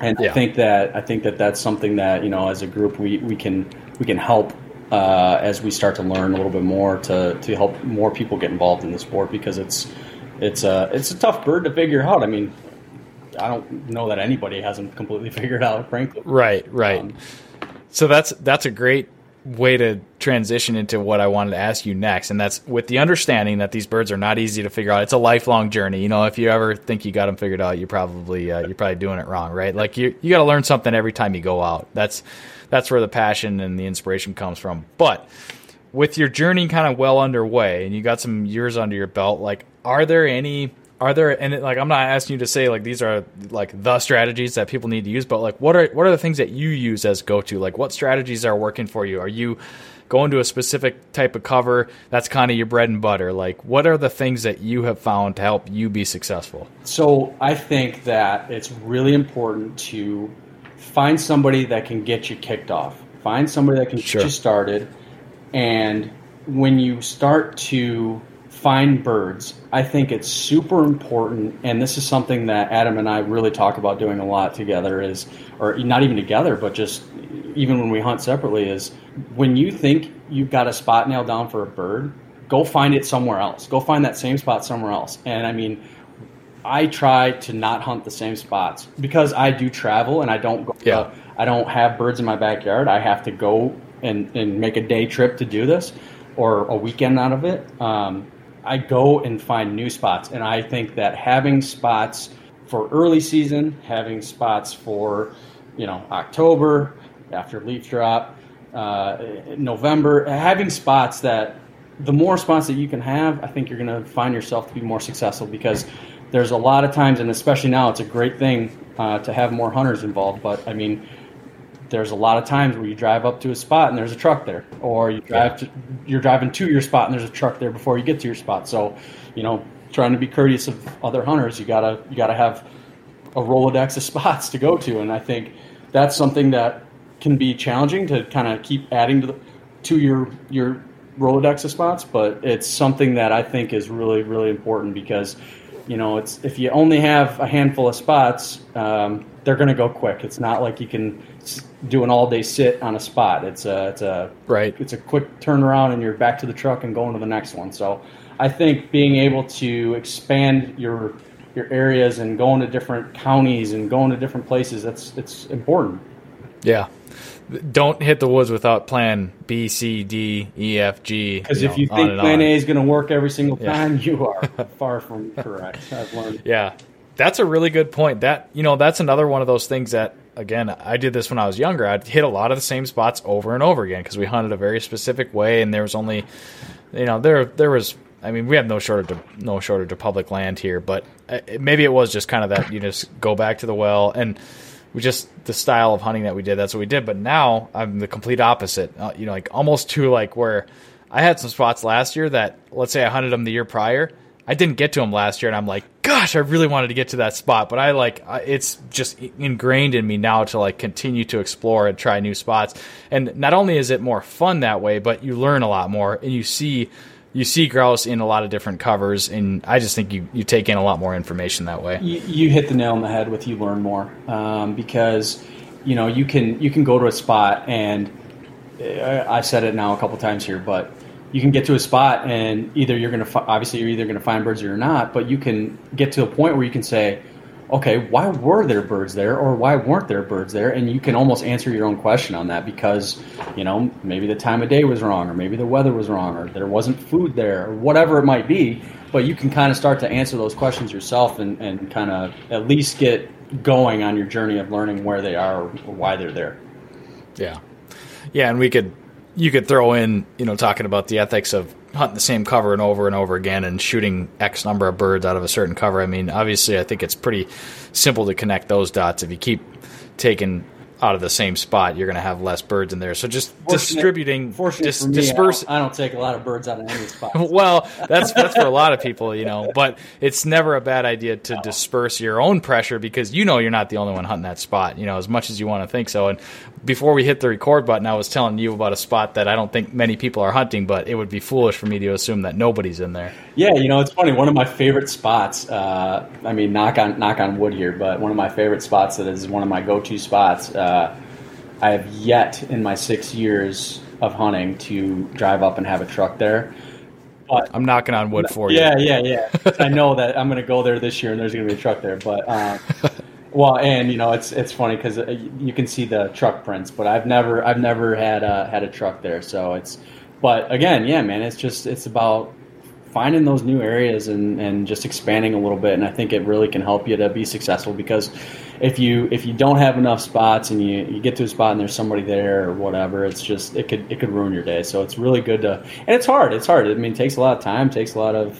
[SPEAKER 2] And yeah. I think that I think that that's something that you know, as a group, we, we can we can help uh, as we start to learn a little bit more to, to help more people get involved in the sport because it's it's a it's a tough bird to figure out. I mean, I don't know that anybody hasn't completely figured out, frankly.
[SPEAKER 1] Right, right. Um, so that's that's a great way to transition into what I wanted to ask you next, and that's with the understanding that these birds are not easy to figure out. It's a lifelong journey. You know, if you ever think you got them figured out, you probably uh, you're probably doing it wrong, right? Like you you got to learn something every time you go out. That's that's where the passion and the inspiration comes from. But with your journey kind of well underway, and you got some years under your belt, like are there any are there and like I'm not asking you to say like these are like the strategies that people need to use, but like what are what are the things that you use as go to? Like what strategies are working for you? Are you going to a specific type of cover that's kind of your bread and butter? Like what are the things that you have found to help you be successful?
[SPEAKER 2] So I think that it's really important to find somebody that can get you kicked off. Find somebody that can sure. get you started and when you start to find birds. I think it's super important, and this is something that Adam and I really talk about doing a lot together. Is or not even together, but just even when we hunt separately. Is when you think you've got a spot nailed down for a bird, go find it somewhere else. Go find that same spot somewhere else. And I mean, I try to not hunt the same spots because I do travel and I don't go. Yeah. Uh, I don't have birds in my backyard. I have to go and, and make a day trip to do this or a weekend out of it. Um, I go and find new spots, and I think that having spots for early season, having spots for you know October after leaf drop, uh, November, having spots that the more spots that you can have, I think you're going to find yourself to be more successful because there's a lot of times, and especially now, it's a great thing uh, to have more hunters involved. But I mean, there's a lot of times where you drive up to a spot and there's a truck there, or you drive to, you're driving to your spot and there's a truck there before you get to your spot. So, you know, trying to be courteous of other hunters, you gotta you gotta have a rolodex of spots to go to, and I think that's something that can be challenging to kind of keep adding to the, to your your rolodex of spots, but it's something that I think is really really important because you know it's if you only have a handful of spots. Um, they're going to go quick. It's not like you can do an all day sit on a spot. It's a it's a
[SPEAKER 1] right.
[SPEAKER 2] It's a quick turnaround, and you're back to the truck and going to the next one. So I think being able to expand your your areas and going to different counties and going to different places that's it's important.
[SPEAKER 1] Yeah. Don't hit the woods without plan B, C, D, E, F, G.
[SPEAKER 2] Because if know, you think plan on. A is going to work every single time, yeah. you are far from correct. I've learned.
[SPEAKER 1] Yeah, that's a really good point. That you know, that's another one of those things that again, I did this when I was younger. I'd hit a lot of the same spots over and over again because we hunted a very specific way, and there was only, you know, there there was. I mean, we have no shortage of no shortage of public land here, but uh, maybe it was just kind of that you just go back to the well and we just the style of hunting that we did. That's what we did. But now I'm the complete opposite. Uh, you know, like almost to like where I had some spots last year that let's say I hunted them the year prior I didn't get to them last year, and I'm like, gosh, I really wanted to get to that spot, but I like it's just ingrained in me now to like continue to explore and try new spots. And not only is it more fun that way, but you learn a lot more, and you see you see grouse in a lot of different covers, and I just think you you take in a lot more information that way.
[SPEAKER 2] You, you hit the nail on the head with you learn more um, because you know you can you can go to a spot and uh, I've said it now a couple times here, but you can get to a spot and either you're going to obviously you're either going to find birds or you're not but you can get to a point where you can say okay why were there birds there or why weren't there birds there? And you can almost answer your own question on that because you know maybe the time of day was wrong or maybe the weather was wrong or there wasn't food there or whatever it might be but you can kind of start to answer those questions yourself and, and kind of at least get going on your journey of learning where they are or why they're there.
[SPEAKER 1] Yeah. Yeah and we could you could throw in, you know, talking about the ethics of hunting the same cover and over and over again and shooting X number of birds out of a certain cover. I mean, obviously, I think it's pretty simple to connect those dots. If you keep taking out of the same spot, you're going to have less birds in there. So just fortunate, distributing,
[SPEAKER 2] dis- me, disperse. I don't, I don't, take a lot of birds out of any spot.
[SPEAKER 1] well, that's that's for a lot of people, you know. But it's never a bad idea to disperse your own pressure because you know you're not the only one hunting that spot. You know, as much as you want to think so. And before we hit the record button, I was telling you about a spot that I don't think many people are hunting, but it would be foolish for me to assume that nobody's in there.
[SPEAKER 2] Yeah, you know, it's funny. One of my favorite spots. Uh, I mean, knock on knock on wood here, but one of my favorite spots that is one of my go-to spots. Uh, I have yet in my six years of hunting to drive up and have a truck there.
[SPEAKER 1] But I'm knocking on wood for
[SPEAKER 2] yeah, you. Yeah, yeah, yeah. I know that I'm going to go there this year, and there's going to be a truck there. But um, well, and you know, it's it's funny because uh, you can see the truck prints, but I've never I've never had a, had a truck there, so it's. But again, yeah, man, it's just it's about finding those new areas and, and just expanding a little bit and I think it really can help you to be successful because if you if you don't have enough spots and you, you get to a spot and there's somebody there or whatever it's just it could it could ruin your day so it's really good to and it's hard it's hard I mean it takes a lot of time takes a lot of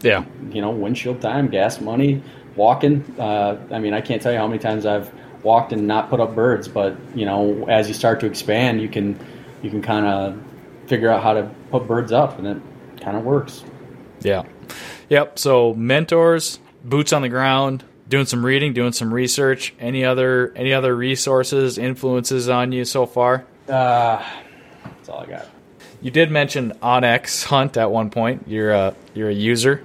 [SPEAKER 1] yeah
[SPEAKER 2] you know windshield time gas money walking. Uh, I mean, I can't tell you how many times I've walked and not put up birds, but you know, as you start to expand, you can you can kind of figure out how to put birds up, and it kind of works.
[SPEAKER 1] Yeah, yep. So mentors, boots on the ground, doing some reading, doing some research. Any other any other resources, influences on you so far?
[SPEAKER 2] Uh, that's all I got.
[SPEAKER 1] You did mention onX Hunt at one point. You're a you're a user.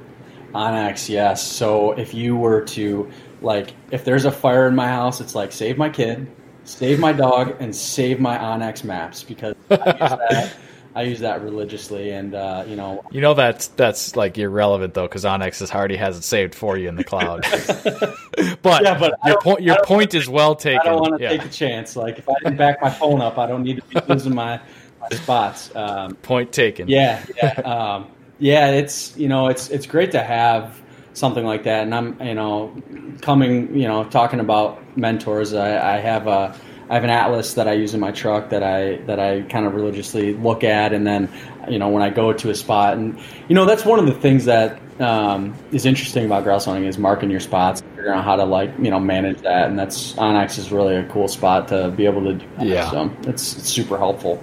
[SPEAKER 2] onX, yes. So if you were to like, if there's a fire in my house, it's like save my kid, save my dog, and save my onX maps because I use that. I use that religiously, and uh, you know,
[SPEAKER 1] you know that's that's like irrelevant though because onX has already has it saved for you in the cloud. but yeah, but your point your point is well taken. I
[SPEAKER 2] don't want to
[SPEAKER 1] yeah.
[SPEAKER 2] take a chance. Like if I didn't back my phone up, I don't need to be losing my, my spots. Um,
[SPEAKER 1] point taken.
[SPEAKER 2] Yeah, yeah. Um, yeah, it's you know it's it's great to have something like that, and I'm you know coming you know talking about mentors. I, I have a I have an atlas that I use in my truck that I that I kind of religiously look at, and then you know when I go to a spot, and you know that's one of the things that um, is interesting about grouse hunting is marking your spots, figuring out how to like you know manage that, and that's onX is really a cool spot to be able to do that.
[SPEAKER 1] Yeah,
[SPEAKER 2] so it's, it's super helpful.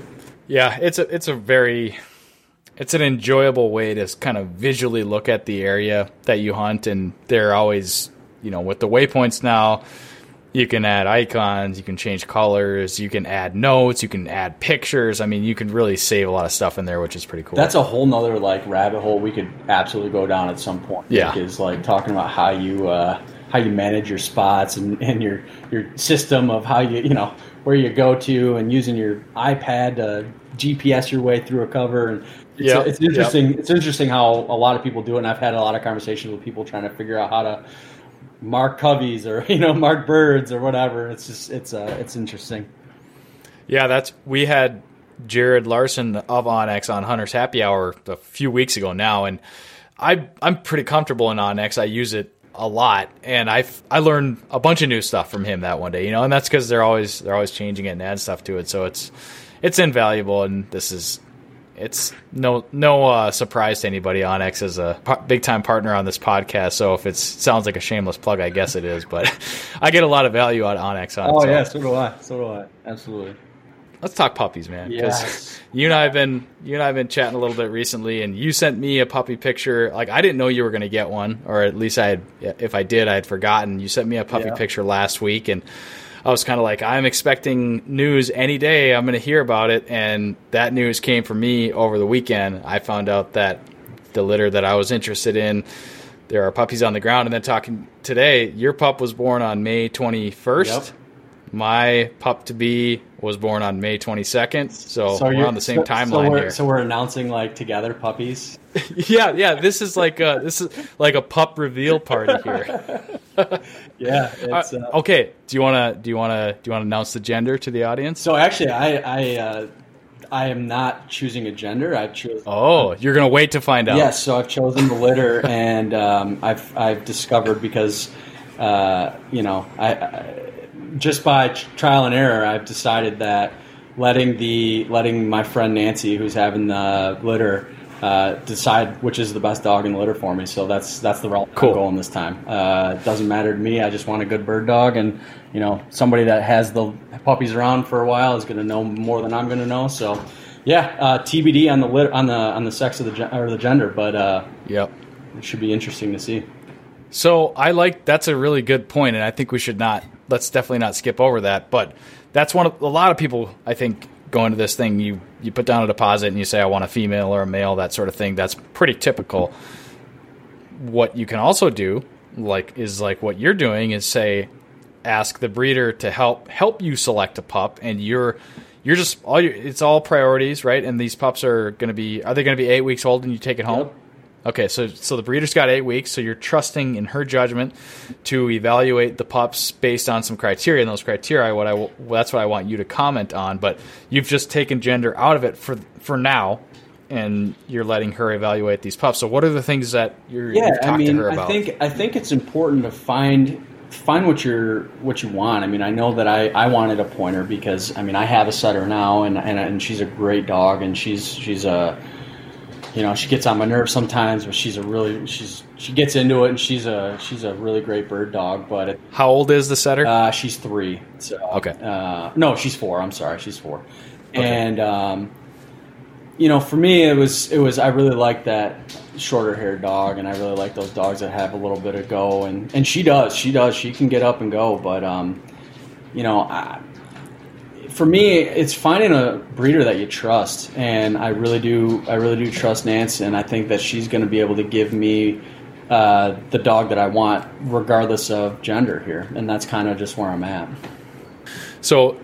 [SPEAKER 1] Yeah, it's a it's a very it's an enjoyable way to kind of visually look at the area that you hunt and they're always you know with the waypoints now you can add icons you can change colors you can add notes you can add pictures. I mean you can really save a lot of stuff in there which is pretty cool.
[SPEAKER 2] That's a whole nother like rabbit hole we could absolutely go down at some point.
[SPEAKER 1] Yeah.
[SPEAKER 2] Is like talking about how you uh how you manage your spots and, and your your system of how you you know where you go to and using your ipad to gps your way through a cover and it's,
[SPEAKER 1] Yep,
[SPEAKER 2] it's interesting. It's interesting how a lot of people do it, and I've had a lot of conversations with people trying to figure out how to mark coveys or you know mark birds or whatever. It's just it's uh, it's interesting.
[SPEAKER 1] yeah that's we had jared larson of onx on hunter's happy hour a few weeks ago now and i i'm pretty comfortable in onx i use it a lot and I've i learned a bunch of new stuff from him that one day you know and that's because they're always they're always changing it and add stuff to it so it's it's invaluable and this is it's no no uh, surprise to anybody. onX is a big time partner on this podcast, so if it sounds like a shameless plug, I guess it is. But I get a lot of value out of onX. On
[SPEAKER 2] Oh
[SPEAKER 1] so.
[SPEAKER 2] yeah, so do I. So do I. Absolutely.
[SPEAKER 1] let's talk puppies, man. Because
[SPEAKER 2] Yes.
[SPEAKER 1] you and I have been you and I have been chatting a little bit recently, and you sent me a puppy picture. Like I didn't know you were going to get one, or at least I had. If I did, I had forgotten. You sent me a puppy
[SPEAKER 2] Yeah.
[SPEAKER 1] picture last week, and I was kind of like, I'm expecting news any day. I'm going to hear about it, and that news came for me over the weekend. I found out that the litter that I was interested in. There are puppies on the ground, and then talking today, your pup was born on May 21st.
[SPEAKER 2] Yep.
[SPEAKER 1] My pup to be was born on May 22nd, so,
[SPEAKER 2] So
[SPEAKER 1] we're on the same
[SPEAKER 2] so, so
[SPEAKER 1] timeline
[SPEAKER 2] we're,
[SPEAKER 1] here.
[SPEAKER 2] So we're announcing like together puppies.
[SPEAKER 1] yeah, yeah. This is like a, this is like a pup reveal party here.
[SPEAKER 2] Yeah. It's,
[SPEAKER 1] Uh,
[SPEAKER 2] uh,
[SPEAKER 1] okay, do you wanna do you wanna do you wanna announce the gender to the audience?
[SPEAKER 2] So actually, I I uh, I am not choosing a gender. I've chosen.
[SPEAKER 1] Oh, you're gonna wait to find out.
[SPEAKER 2] Yes, so I've chosen the litter, and um, I've I've discovered because uh, you know I, I just by trial and error, I've decided that letting the letting my friend Nancy, who's having the litter, uh, decide which is the best dog in the litter for me. So that's that's the route
[SPEAKER 1] Cool.
[SPEAKER 2] I'm going this time. Uh, it doesn't matter to me. I just want a good bird dog, and you know somebody that has the puppies around for a while is going to know more than I'm going to know. So. Yeah, uh, TBD on the lit- on the on the sex of the gen- or the gender, but uh,
[SPEAKER 1] Yep.
[SPEAKER 2] it should be interesting to see.
[SPEAKER 1] So I like that's a really good point, and I think we should not let's definitely not skip over that. But that's one of a lot of people I think going to this thing. You you put down a deposit and you say I want a female or a male, that sort of thing. That's pretty typical. What you can also do, like is like what you're doing, is say ask the breeder to help help you select a pup, and you're you're just all your it's all priorities, right? And these pups are going to be are they going to be eight weeks old and you take it home?
[SPEAKER 2] Yep.
[SPEAKER 1] Okay, so so the breeder's got eight weeks, so you're trusting in her judgment to evaluate the pups based on some criteria, and those criteria, what I well, that's what I want you to comment on. But you've just taken gender out of it for for now, and you're letting her evaluate these pups. So what are the things that you're
[SPEAKER 2] yeah
[SPEAKER 1] you've talked
[SPEAKER 2] i mean
[SPEAKER 1] to her
[SPEAKER 2] i think i think it's important to find find what you're what you want i mean i know that i i wanted a pointer because i mean i have a setter now and and, and she's a great dog and she's she's a you know she gets on my nerves sometimes but she's a really she's she gets into it and she's a she's a really great bird dog but it,
[SPEAKER 1] How old is the setter?
[SPEAKER 2] uh, she's three. So,
[SPEAKER 1] Okay.
[SPEAKER 2] Uh, no, she's four. I'm sorry, she's four. And um, you know, for me, it was it was I really like that shorter haired dog, and I really like those dogs that have a little bit of go. And and she does, she does, she can get up and go. But um, you know, I, for me, it's finding a breeder that you trust, and I really do. I really do trust Nance, and I think that she's going to be able to give me uh, the dog that I want, regardless of gender here, and that's kind of just where I'm at.
[SPEAKER 1] So,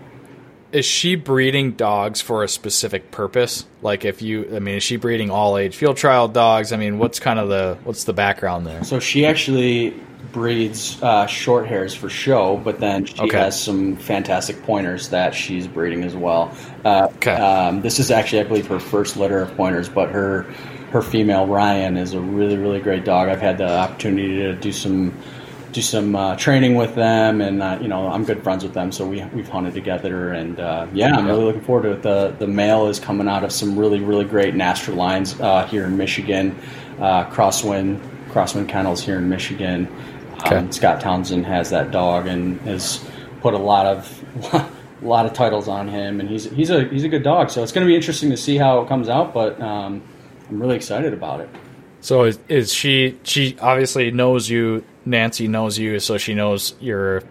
[SPEAKER 1] is she breeding dogs for a specific purpose? Like, if you, I mean, is she breeding all age field trial dogs? I mean, what's kind of the what's the background there?
[SPEAKER 2] So she actually breeds uh, short hairs for show, but then she
[SPEAKER 1] Okay.
[SPEAKER 2] has some fantastic pointers that she's breeding as well. Uh,
[SPEAKER 1] Okay.
[SPEAKER 2] um, this is actually, I believe, her first litter of pointers, but her her female Ryan is a really really great dog. I've had the opportunity to do some do some uh, training with them, and uh, you know I'm good friends with them, so we we've hunted together, and uh, yeah, I'm really looking forward to it. The the male is coming out of some really really great NSTRA lines uh, here in Michigan, uh, Crosswind Crosswind Kennels here in Michigan.
[SPEAKER 1] Okay.
[SPEAKER 2] Um, Scott Townsend has that dog and has put a lot of a lot of titles on him, and he's he's a he's a good dog. So it's going to be interesting to see how it comes out, but um, I'm really excited about it.
[SPEAKER 1] So, is, is she? She obviously knows you. Nancy knows you, so she knows you're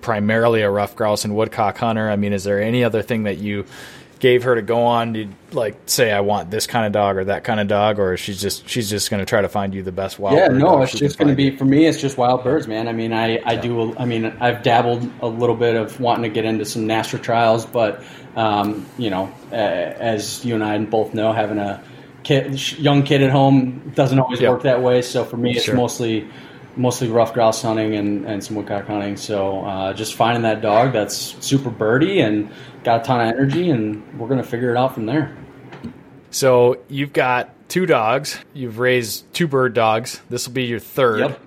[SPEAKER 1] primarily a ruffed grouse and woodcock hunter. I mean, is there any other thing that you gave her to go on to like say I want this kind of dog or that kind of dog, or she's just she's just going to try to find you the best wild?
[SPEAKER 2] yeah, no, it's just going to be for me. It's just wild birds, man. I mean, I I do. I mean, I've dabbled a little bit of wanting to get into some NSTRA trials, but um, you know, uh, as you and I both know, having a kid, young kid at home doesn't always
[SPEAKER 1] Yep.
[SPEAKER 2] work that way. So for me, it's
[SPEAKER 1] Sure.
[SPEAKER 2] mostly mostly ruffed grouse hunting and, and some woodcock hunting. So uh, just finding that dog that's super birdy and got a ton of energy, and we're going to figure it out from there.
[SPEAKER 1] So you've got two dogs. You've raised two bird dogs. This will be your third.
[SPEAKER 2] Yep.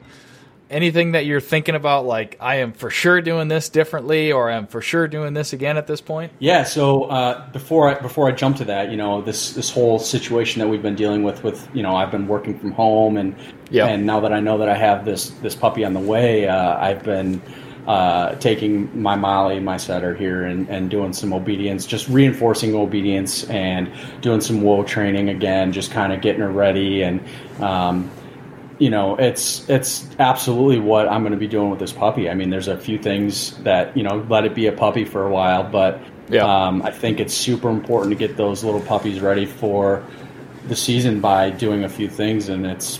[SPEAKER 1] Anything that you're thinking about, like I am for sure doing this differently, or I'm for sure doing this again at this point?
[SPEAKER 2] Yeah. So uh, before I, before I jump to that, you know, this this whole situation that we've been dealing with, with you know, I've been working from home, and
[SPEAKER 1] Yeah.
[SPEAKER 2] and now that I know that I have this this puppy on the way, uh, I've been uh, taking my Molly, my setter here, and, and doing some obedience, just reinforcing obedience, and doing some whoa training again, just kind of getting her ready, and um, you know, it's it's absolutely what I'm going to be doing with this puppy. I mean, there's a few things that you know, let it be a puppy for a while, but
[SPEAKER 1] Yeah.
[SPEAKER 2] um, I think it's super important to get those little puppies ready for the season by doing a few things, and it's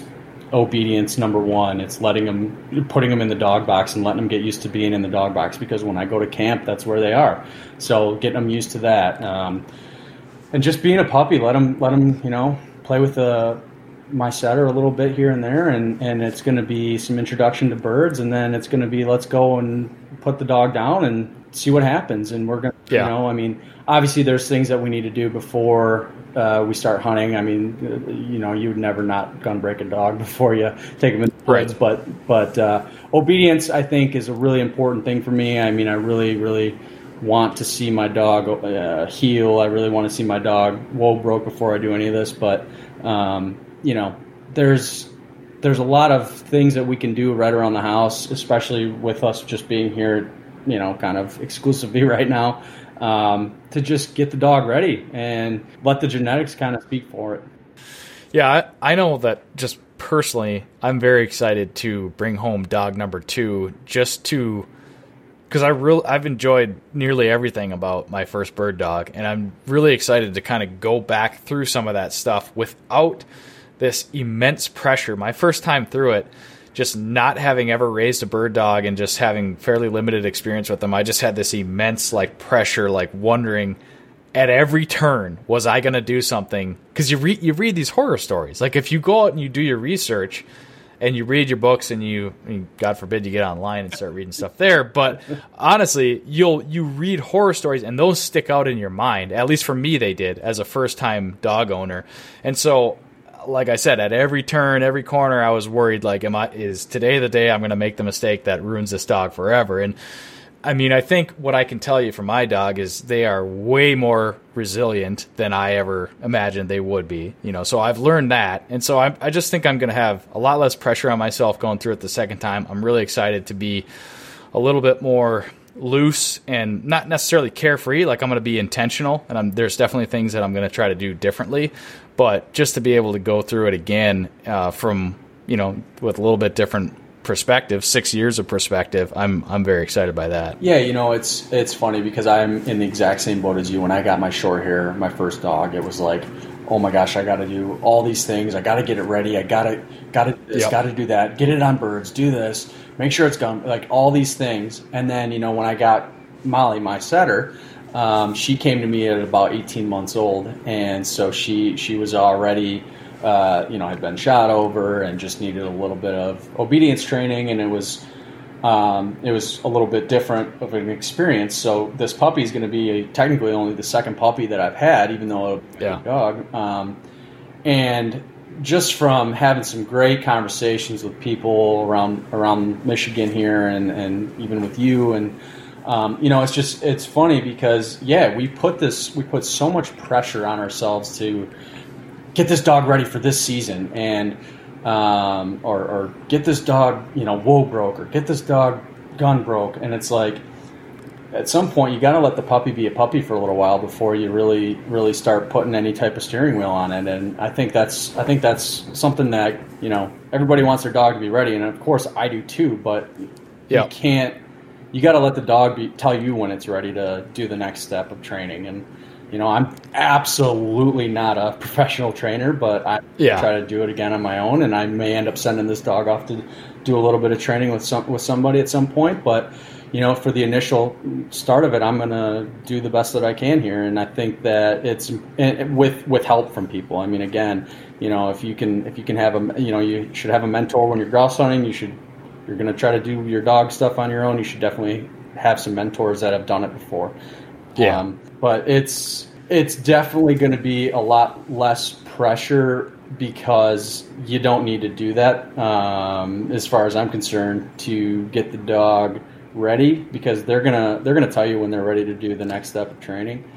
[SPEAKER 2] obedience number one. It's letting them, putting them in the dog box, and letting them get used to being in the dog box because when I go to camp, that's where they are. So getting them used to that. Um, and just being a puppy, let them let them you know play with the my setter a little bit here and there, and and it's going to be some introduction to birds, and then it's going to be let's go and put the dog down and see what happens, and we're going to
[SPEAKER 1] Yeah.
[SPEAKER 2] you know I mean obviously there's things that we need to do before. Uh, we start hunting. I mean, uh, you know, you would never not gun break a dog before you take them in the
[SPEAKER 1] Right.
[SPEAKER 2] woods. But but uh, obedience, I think, is a really important thing for me. I mean, I really really want to see my dog uh, heel. I really want to see my dog whoa broke before I do any of this. But um, you know, there's there's a lot of things that we can do right around the house, especially with us just being here, you know, kind of exclusively right now, um, to just get the dog ready and let the genetics kind of speak for it.
[SPEAKER 1] Yeah, I, I know that just personally, I'm very excited to bring home dog number two just to because I real I've enjoyed nearly everything about my first bird dog, and I'm really excited to kind of go back through some of that stuff without this immense pressure. My first time through it, just not having ever raised a bird dog and just having fairly limited experience with them, I just had this immense like pressure, like wondering at every turn was I going to do something because you read you read these horror stories. Like if you go out and you do your research and you read your books and you I mean, God forbid you get online and start reading stuff there, but honestly, you'll you read horror stories and those stick out in your mind. At least for me they did as a first-time dog owner. And so like I said, at every turn, every corner, I was worried like, am I is today the day I'm going to make the mistake that ruins this dog forever? And I mean, I think what I can tell you from my dog is they are way more resilient than I ever imagined they would be. You know, so I've learned that, and so I, I just think I'm going to have a lot less pressure on myself going through it the second time. I'm really excited to be a little bit more loose and not necessarily carefree. Like I'm going to be intentional, and I'm, there's definitely things that I'm going to try to do differently. But just to be able to go through it again uh, from you know with a little bit different perspective, six years of perspective, I'm I'm very excited by that.
[SPEAKER 2] Yeah, you know, it's it's funny because I'm in the exact same boat as you. When I got my short hair, my first dog, it was like, oh my gosh, I got to do all these things. I got to get it ready. I got to got to this, yep. got to do that. Get it on birds. Do this. Make sure it's gone. Like all these things. And then you know when I got Molly, my setter. Um, she came to me at about 18 months old, and so she she was already uh, you know, had been shot over and just needed a little bit of obedience training, and it was um, it was a little bit different of an experience. So this puppy is going to be a, technically only the second puppy that I've had, even though a yeah. dog. Um, and just from having some great conversations with people around around Michigan here, and, and even with you, and um, you know, it's just it's funny because yeah, we put this we put so much pressure on ourselves to get this dog ready for this season and um, or, or get this dog you know whoa broke or get this dog gun broke. And it's like at some point you got to let the puppy be a puppy for a little while before you really really start putting any type of steering wheel on it. And i think that's i think that's something that you know everybody wants their dog to be ready. And of course i do too but yep. you can't you got to let the dog be, tell you when it's ready to do the next step of training. And you know, I'm absolutely not a professional trainer, but I yeah. try to do it again on my own, and I may end up sending this dog off to do a little bit of training with some with somebody at some point. But you know, for the initial start of it, I'm going to do the best that I can here, and I think that it's with with help from people. I mean, again, you know, if you can if you can have a you know you should have a mentor when you're grouse hunting. You should you're going to try to do your dog stuff on your own. You should definitely have some mentors that have done it before.
[SPEAKER 1] Yeah. Um,
[SPEAKER 2] but it's it's definitely going to be a lot less pressure because you don't need to do that um, as far as I'm concerned to get the dog ready because they're gonna they're gonna tell you when they're ready to do the next step of training.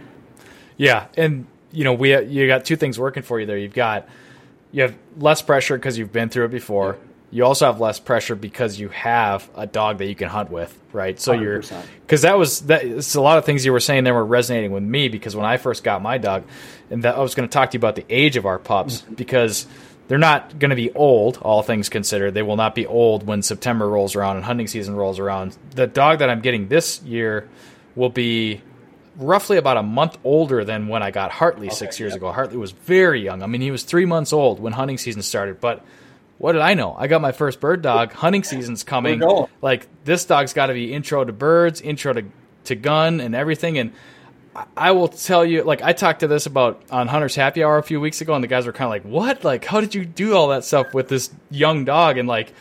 [SPEAKER 1] Yeah, and you know we you got two things working for you there. You've got you have less pressure because you've been through it before. Yeah you also have less pressure because you have a dog that you can hunt with, right? So you are because that was that. It's a lot of things you were saying that were resonating with me because when I first got my dog, and that I was going to talk to you about the age of our pups mm-hmm. because they're not going to be old, all things considered. They will not be old when September rolls around and hunting season rolls around. The dog that I'm getting this year will be roughly about a month older than when I got Hartley okay, six years yep. ago. Hartley was very young. I mean, he was three months old when hunting season started, but what did I know? I got my first bird dog. Hunting season's coming. Like this dog's got to be intro to birds, intro to to gun, and everything. And I will tell you, like I talked to this about on Hunter's Happy Hour a few weeks ago, and the guys were kind of like, "What? Like, how did you do all that stuff with this young dog?" And like,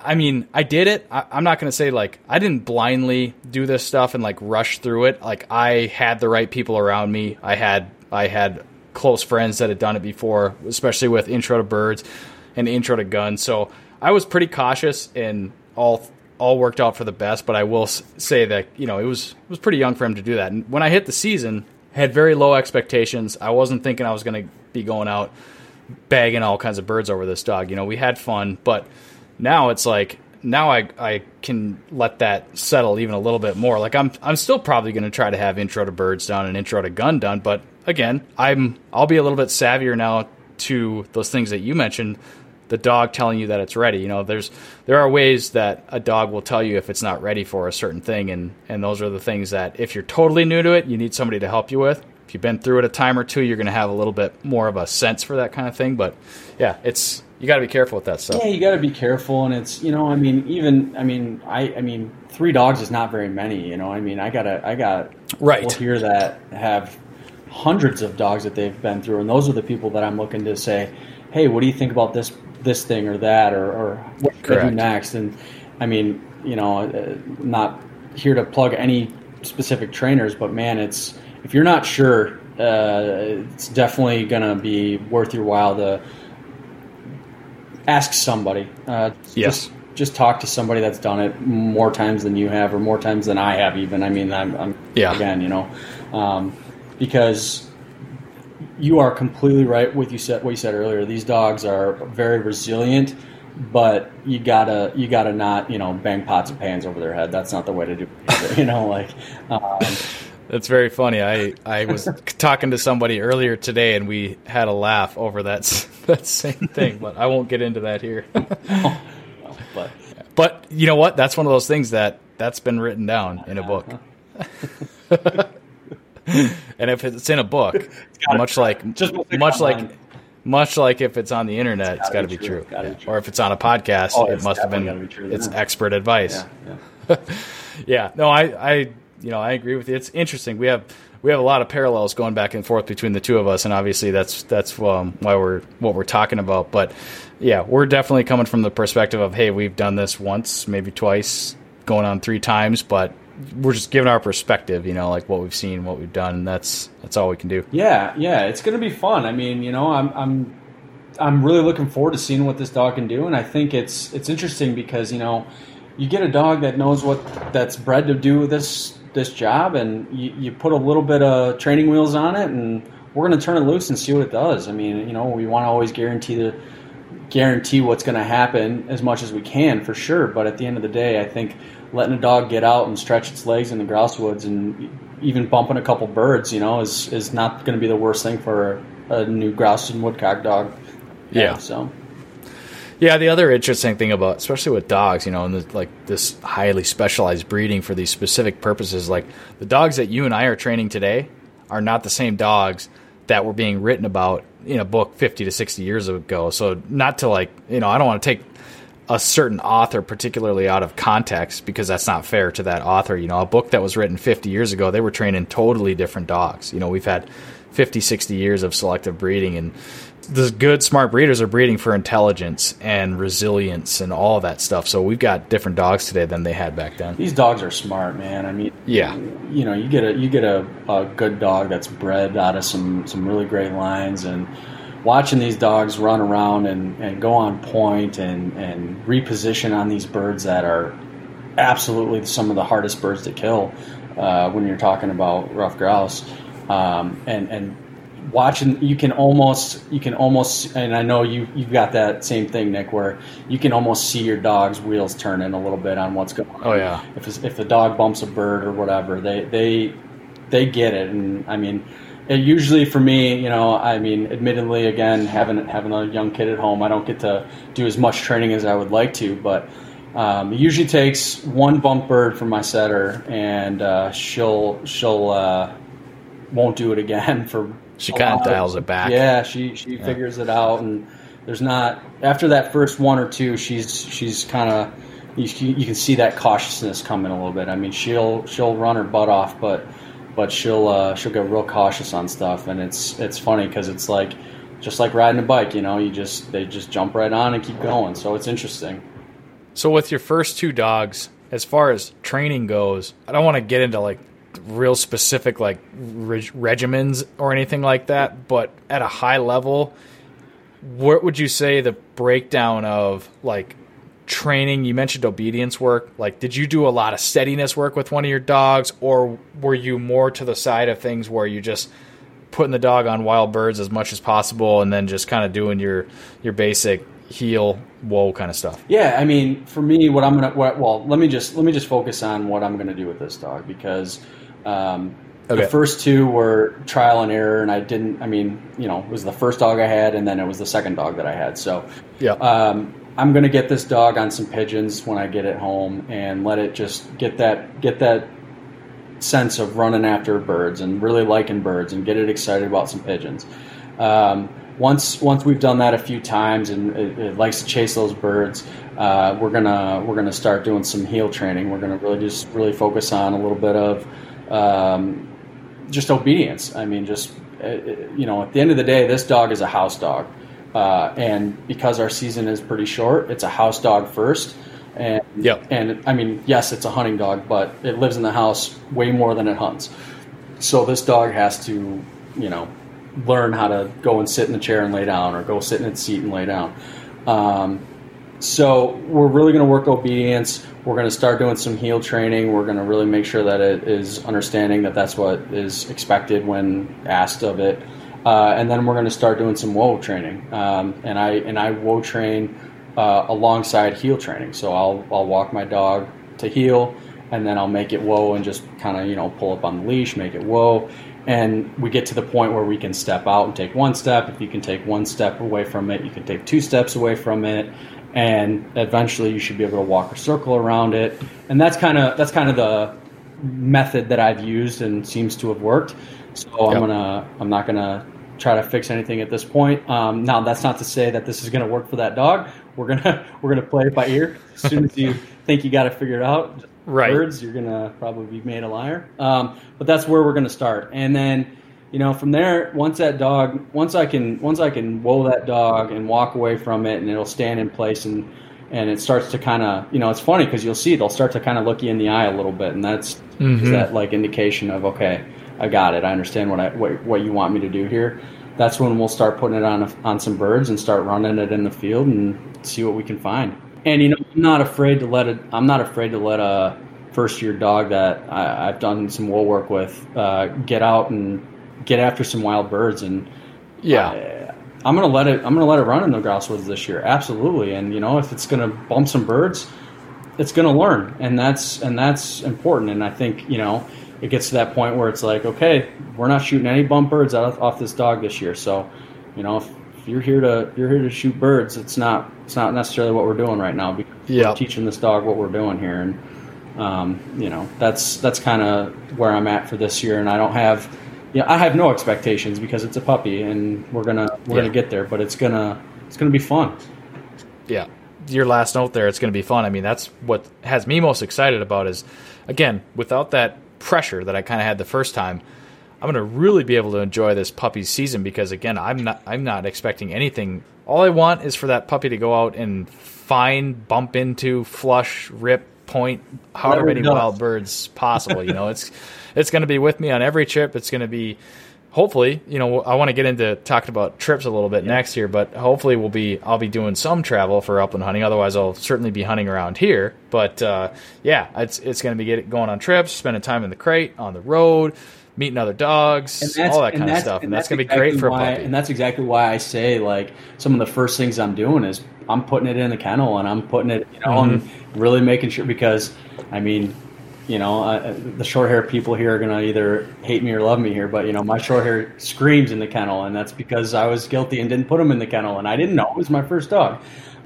[SPEAKER 1] I mean, I did it. I, am not going to say like I didn't blindly do this stuff and like rush through it. Like I had the right people around me. I had I had close friends that had done it before, especially with Intro to Birds an intro to guns. So I was pretty cautious and all all worked out for the best. But I will say that you know it was it was pretty young for him to do that. And when I hit the season, had very low expectations. I wasn't thinking I was going to be going out bagging all kinds of birds over this dog. You know, we had fun, but now it's like now I I can let that settle even a little bit more. Like I'm I'm still probably going to try to have intro to birds done and intro to gun done, but again, I'm I'll be a little bit savvier now to those things that you mentioned the dog telling you that it's ready. You know, there's there are ways that a dog will tell you if it's not ready for a certain thing, and and those are the things that if you're totally new to it, you need somebody to help you with. If you've been through it a time or two, you're going to have a little bit more of a sense for that kind of thing. But yeah, it's you got to be careful with that stuff.
[SPEAKER 2] Yeah, you got to be careful, and it's you know, I mean, even I mean, I I mean, three dogs is not very many. You know, I mean, I gotta I got
[SPEAKER 1] right
[SPEAKER 2] people here that have hundreds of dogs that they've been through, and those are the people that I'm looking to say, hey, what do you think about this this thing or that, or, or what should I do next? And I mean, you know, uh, not here to plug any specific trainers, but man, it's if you're not sure, uh, it's definitely gonna be worth your while to ask somebody. Uh,
[SPEAKER 1] yes.
[SPEAKER 2] Just, just talk to somebody that's done it more times than you have, or more times than I have. Even I mean, I'm, I'm
[SPEAKER 1] yeah.
[SPEAKER 2] again, you know, um, because you are completely right with you said what you said earlier. These dogs are very resilient, but you gotta you gotta not you know bang pots and pans over their head. That's not the way to do it. You know, like. Um,
[SPEAKER 1] that's very funny. I, I was talking to somebody earlier today, and we had a laugh over that that same thing. But I won't get into that here.
[SPEAKER 2] but
[SPEAKER 1] but you know what? That's one of those things that that's been written down in a book. and if it's in a book, much like
[SPEAKER 2] just
[SPEAKER 1] much like much like if it's on the internet, it's, got to be, true.
[SPEAKER 2] Yeah.
[SPEAKER 1] Be true. Or if it's on a podcast,
[SPEAKER 2] oh,
[SPEAKER 1] it must have been
[SPEAKER 2] be true,
[SPEAKER 1] it's
[SPEAKER 2] yeah.
[SPEAKER 1] expert advice.
[SPEAKER 2] Yeah,
[SPEAKER 1] yeah. no, I, I, you know, I agree with you. It's interesting. We have we have a lot of parallels going back and forth between the two of us, and obviously that's that's um, why we're what we're talking about. But yeah, we're definitely coming from the perspective of hey, we've done this once, maybe twice, going on three times, but we're just giving our perspective, you know, like what we've seen, what we've done, that's that's all we can do.
[SPEAKER 2] Yeah, yeah, it's going to be fun. I mean, you know, I'm I'm I'm really looking forward to seeing what this dog can do, and I think it's it's interesting because you know, you get a dog that knows what that's bred to do this this job, and you, you put a little bit of training wheels on it, and we're going to turn it loose and see what it does. I mean, you know, we want to always guarantee the guarantee what's going to happen as much as we can for sure, but at the end of the day, I think letting a dog get out and stretch its legs in the grouse woods and even bumping a couple birds, you know, is is not going to be the worst thing for a, new grouse and woodcock dog.
[SPEAKER 1] Yeah. yeah.
[SPEAKER 2] So.
[SPEAKER 1] Yeah, the other interesting thing about, especially with dogs, you know, and the, like this highly specialized breeding for these specific purposes, like the dogs that you and I are training today are not the same dogs that were being written about in a book 50 to 60 years ago. So not to like, you know, I don't want to take a certain author particularly out of context because that's not fair to that author. You know, a book that was written 50 years ago, they were training totally different dogs. You know, we've had 50, 60 years of selective breeding and the good smart breeders are breeding for intelligence and resilience and all that stuff. So we've got different dogs today than they had back then.
[SPEAKER 2] These dogs are smart, man. I mean,
[SPEAKER 1] yeah,
[SPEAKER 2] you know, you get a you get a, a good dog that's bred out of some some really great lines and watching these dogs run around and, and go on point and, and reposition on these birds that are absolutely some of the hardest birds to kill uh, when you're talking about ruffed grouse. Um, and, and watching you can almost you can almost and I know you you've got that same thing Nick where you can almost see your dog's wheels turning a little bit on what's going on.
[SPEAKER 1] Oh yeah.
[SPEAKER 2] If if the dog bumps a bird or whatever, they they they get it and I mean it usually for me, you know, I mean, admittedly, again, having having a young kid at home, I don't get to do as much training as I would like to, but um, it usually takes one bump bird from my setter, and uh, she'll she'll uh, won't do it again for.
[SPEAKER 1] She kind of dials it back.
[SPEAKER 2] Yeah, she she yeah. figures it out, and there's not after that first one or two, she's she's kind of you, you can see that cautiousness coming a little bit. I mean, she'll she'll run her butt off, but but she'll uh, she'll get real cautious on stuff, and it's it's funny because it's like just like riding a bike, you know, you just they just jump right on and keep going. So it's interesting.
[SPEAKER 1] So with your first two dogs, as far as training goes, I don't want to get into like real specific like reg- regimens or anything like that, but at a high level, what would you say the breakdown of like training you mentioned obedience work like did you do a lot of steadiness work with one of your dogs or were you more to the side of things where you just putting the dog on wild birds as much as possible and then just kind of doing your your basic heel whoa kind of stuff
[SPEAKER 2] yeah i mean for me what i'm gonna what, well let me just let me just focus on what i'm gonna do with this dog because um,
[SPEAKER 1] Okay.
[SPEAKER 2] The first two were trial and error, and I didn't. I mean, you know, it was the first dog I had, and then it was the second dog that I had. So,
[SPEAKER 1] Yeah.
[SPEAKER 2] um, I'm going to get this dog on some pigeons when I get it home, and let it just get that get that sense of running after birds and really liking birds, and get it excited about some pigeons. Um, once once we've done that a few times, and it, it likes to chase those birds, uh, we're gonna we're gonna start doing some heel training. We're gonna really just really focus on a little bit of um, just obedience. I mean, just uh, you know, at the end of the day, this dog is a house dog, uh, and because our season is pretty short, it's a house dog first. And
[SPEAKER 1] Yep.
[SPEAKER 2] and I mean, yes, it's a hunting dog, but it lives in the house way more than it hunts. So this dog has to, you know, learn how to go and sit in the chair and lay down, or go sit in its seat and lay down. Um, so we're really going to work obedience. We're going to start doing some heel training. We're going to really make sure that it is understanding that that's what is expected when asked of it. Uh, and then we're going to start doing some whoa training. Um, and I and I whoa train uh, alongside heel training. So I'll I'll walk my dog to heel, and then I'll make it whoa and just kind of you know pull up on the leash, make it whoa, and we get to the point where we can step out and take one step. If you can take one step away from it, you can take two steps away from it, and eventually you should be able to walk a circle around it. And that's kind of that's kind of the method that I've used and seems to have worked. So I'm gonna I'm not gonna try to fix anything at this point. Um, now that's not to say that this is gonna work for that dog. We're gonna we're gonna play it by ear. As soon as you think you got to figure it figured out,
[SPEAKER 1] Right.
[SPEAKER 2] Birds, you're gonna probably be made a liar. Um, but that's where we're gonna start, and then you know from there once that dog once I can once I can whoa that dog and walk away from it and it'll stand in place and and it starts to kind of you know it's funny because you'll see they'll start to kind of look you in the eye a little bit and that's
[SPEAKER 1] Mhm.
[SPEAKER 2] that like indication of okay I got it I understand what I what, what you want me to do here that's when we'll start putting it on on some birds and start running it in the field and see what we can find and you know I'm not afraid to let it I'm not afraid to let a first year dog that I, I've done some whoa work with uh, get out and get after some wild birds and
[SPEAKER 1] Yeah.
[SPEAKER 2] I, I'm gonna let it. I'm gonna let it run in the grouse woods this year. Absolutely. And you know, if it's gonna bump some birds, it's gonna learn, and that's and that's important. And I think you know, it gets to that point where it's like, okay, we're not shooting any bump birds out off this dog this year. So, you know, if, if you're here to you're here to shoot birds, it's not it's not necessarily what we're doing right now because
[SPEAKER 1] Yeah.
[SPEAKER 2] we're teaching this dog what we're doing here, and um, you know, that's that's kind of where I'm at for this year. And I don't have yeah, I have no expectations because it's a puppy, and we're gonna we're
[SPEAKER 1] Yeah.
[SPEAKER 2] gonna get there. But it's gonna it's gonna be fun.
[SPEAKER 1] yeah your last note there it's going to be fun i mean that's what has me most excited about is again without that pressure that i kind of had the first time i'm going to really be able to enjoy this puppy season because again i'm not i'm not expecting anything. All i want is for that puppy to go out and find bump into flush rip point however many wild birds possible you know? It's it's going to be with me on every trip. It's going to be hopefully, you know, I want to get into talking about trips a little bit next year, but hopefully we'll be I'll be doing some travel for upland hunting. Otherwise, I'll certainly be hunting around here. But uh, yeah, it's it's going to be get, going on trips, spending time in the crate, on the road, meeting other dogs, all that kind of stuff, and, that's, going to be great
[SPEAKER 2] exactly
[SPEAKER 1] for a puppy.
[SPEAKER 2] And that's exactly why I say like some of the first things I'm doing is I'm putting it in the kennel and I'm putting it, you know, and
[SPEAKER 1] Mm-hmm.
[SPEAKER 2] really making sure because I mean. You know, uh, the short hair people here are gonna either hate me or love me here, but you know, my short hair screams in the kennel, and that's because I was guilty and didn't put him in the kennel, and I didn't know it was my first dog.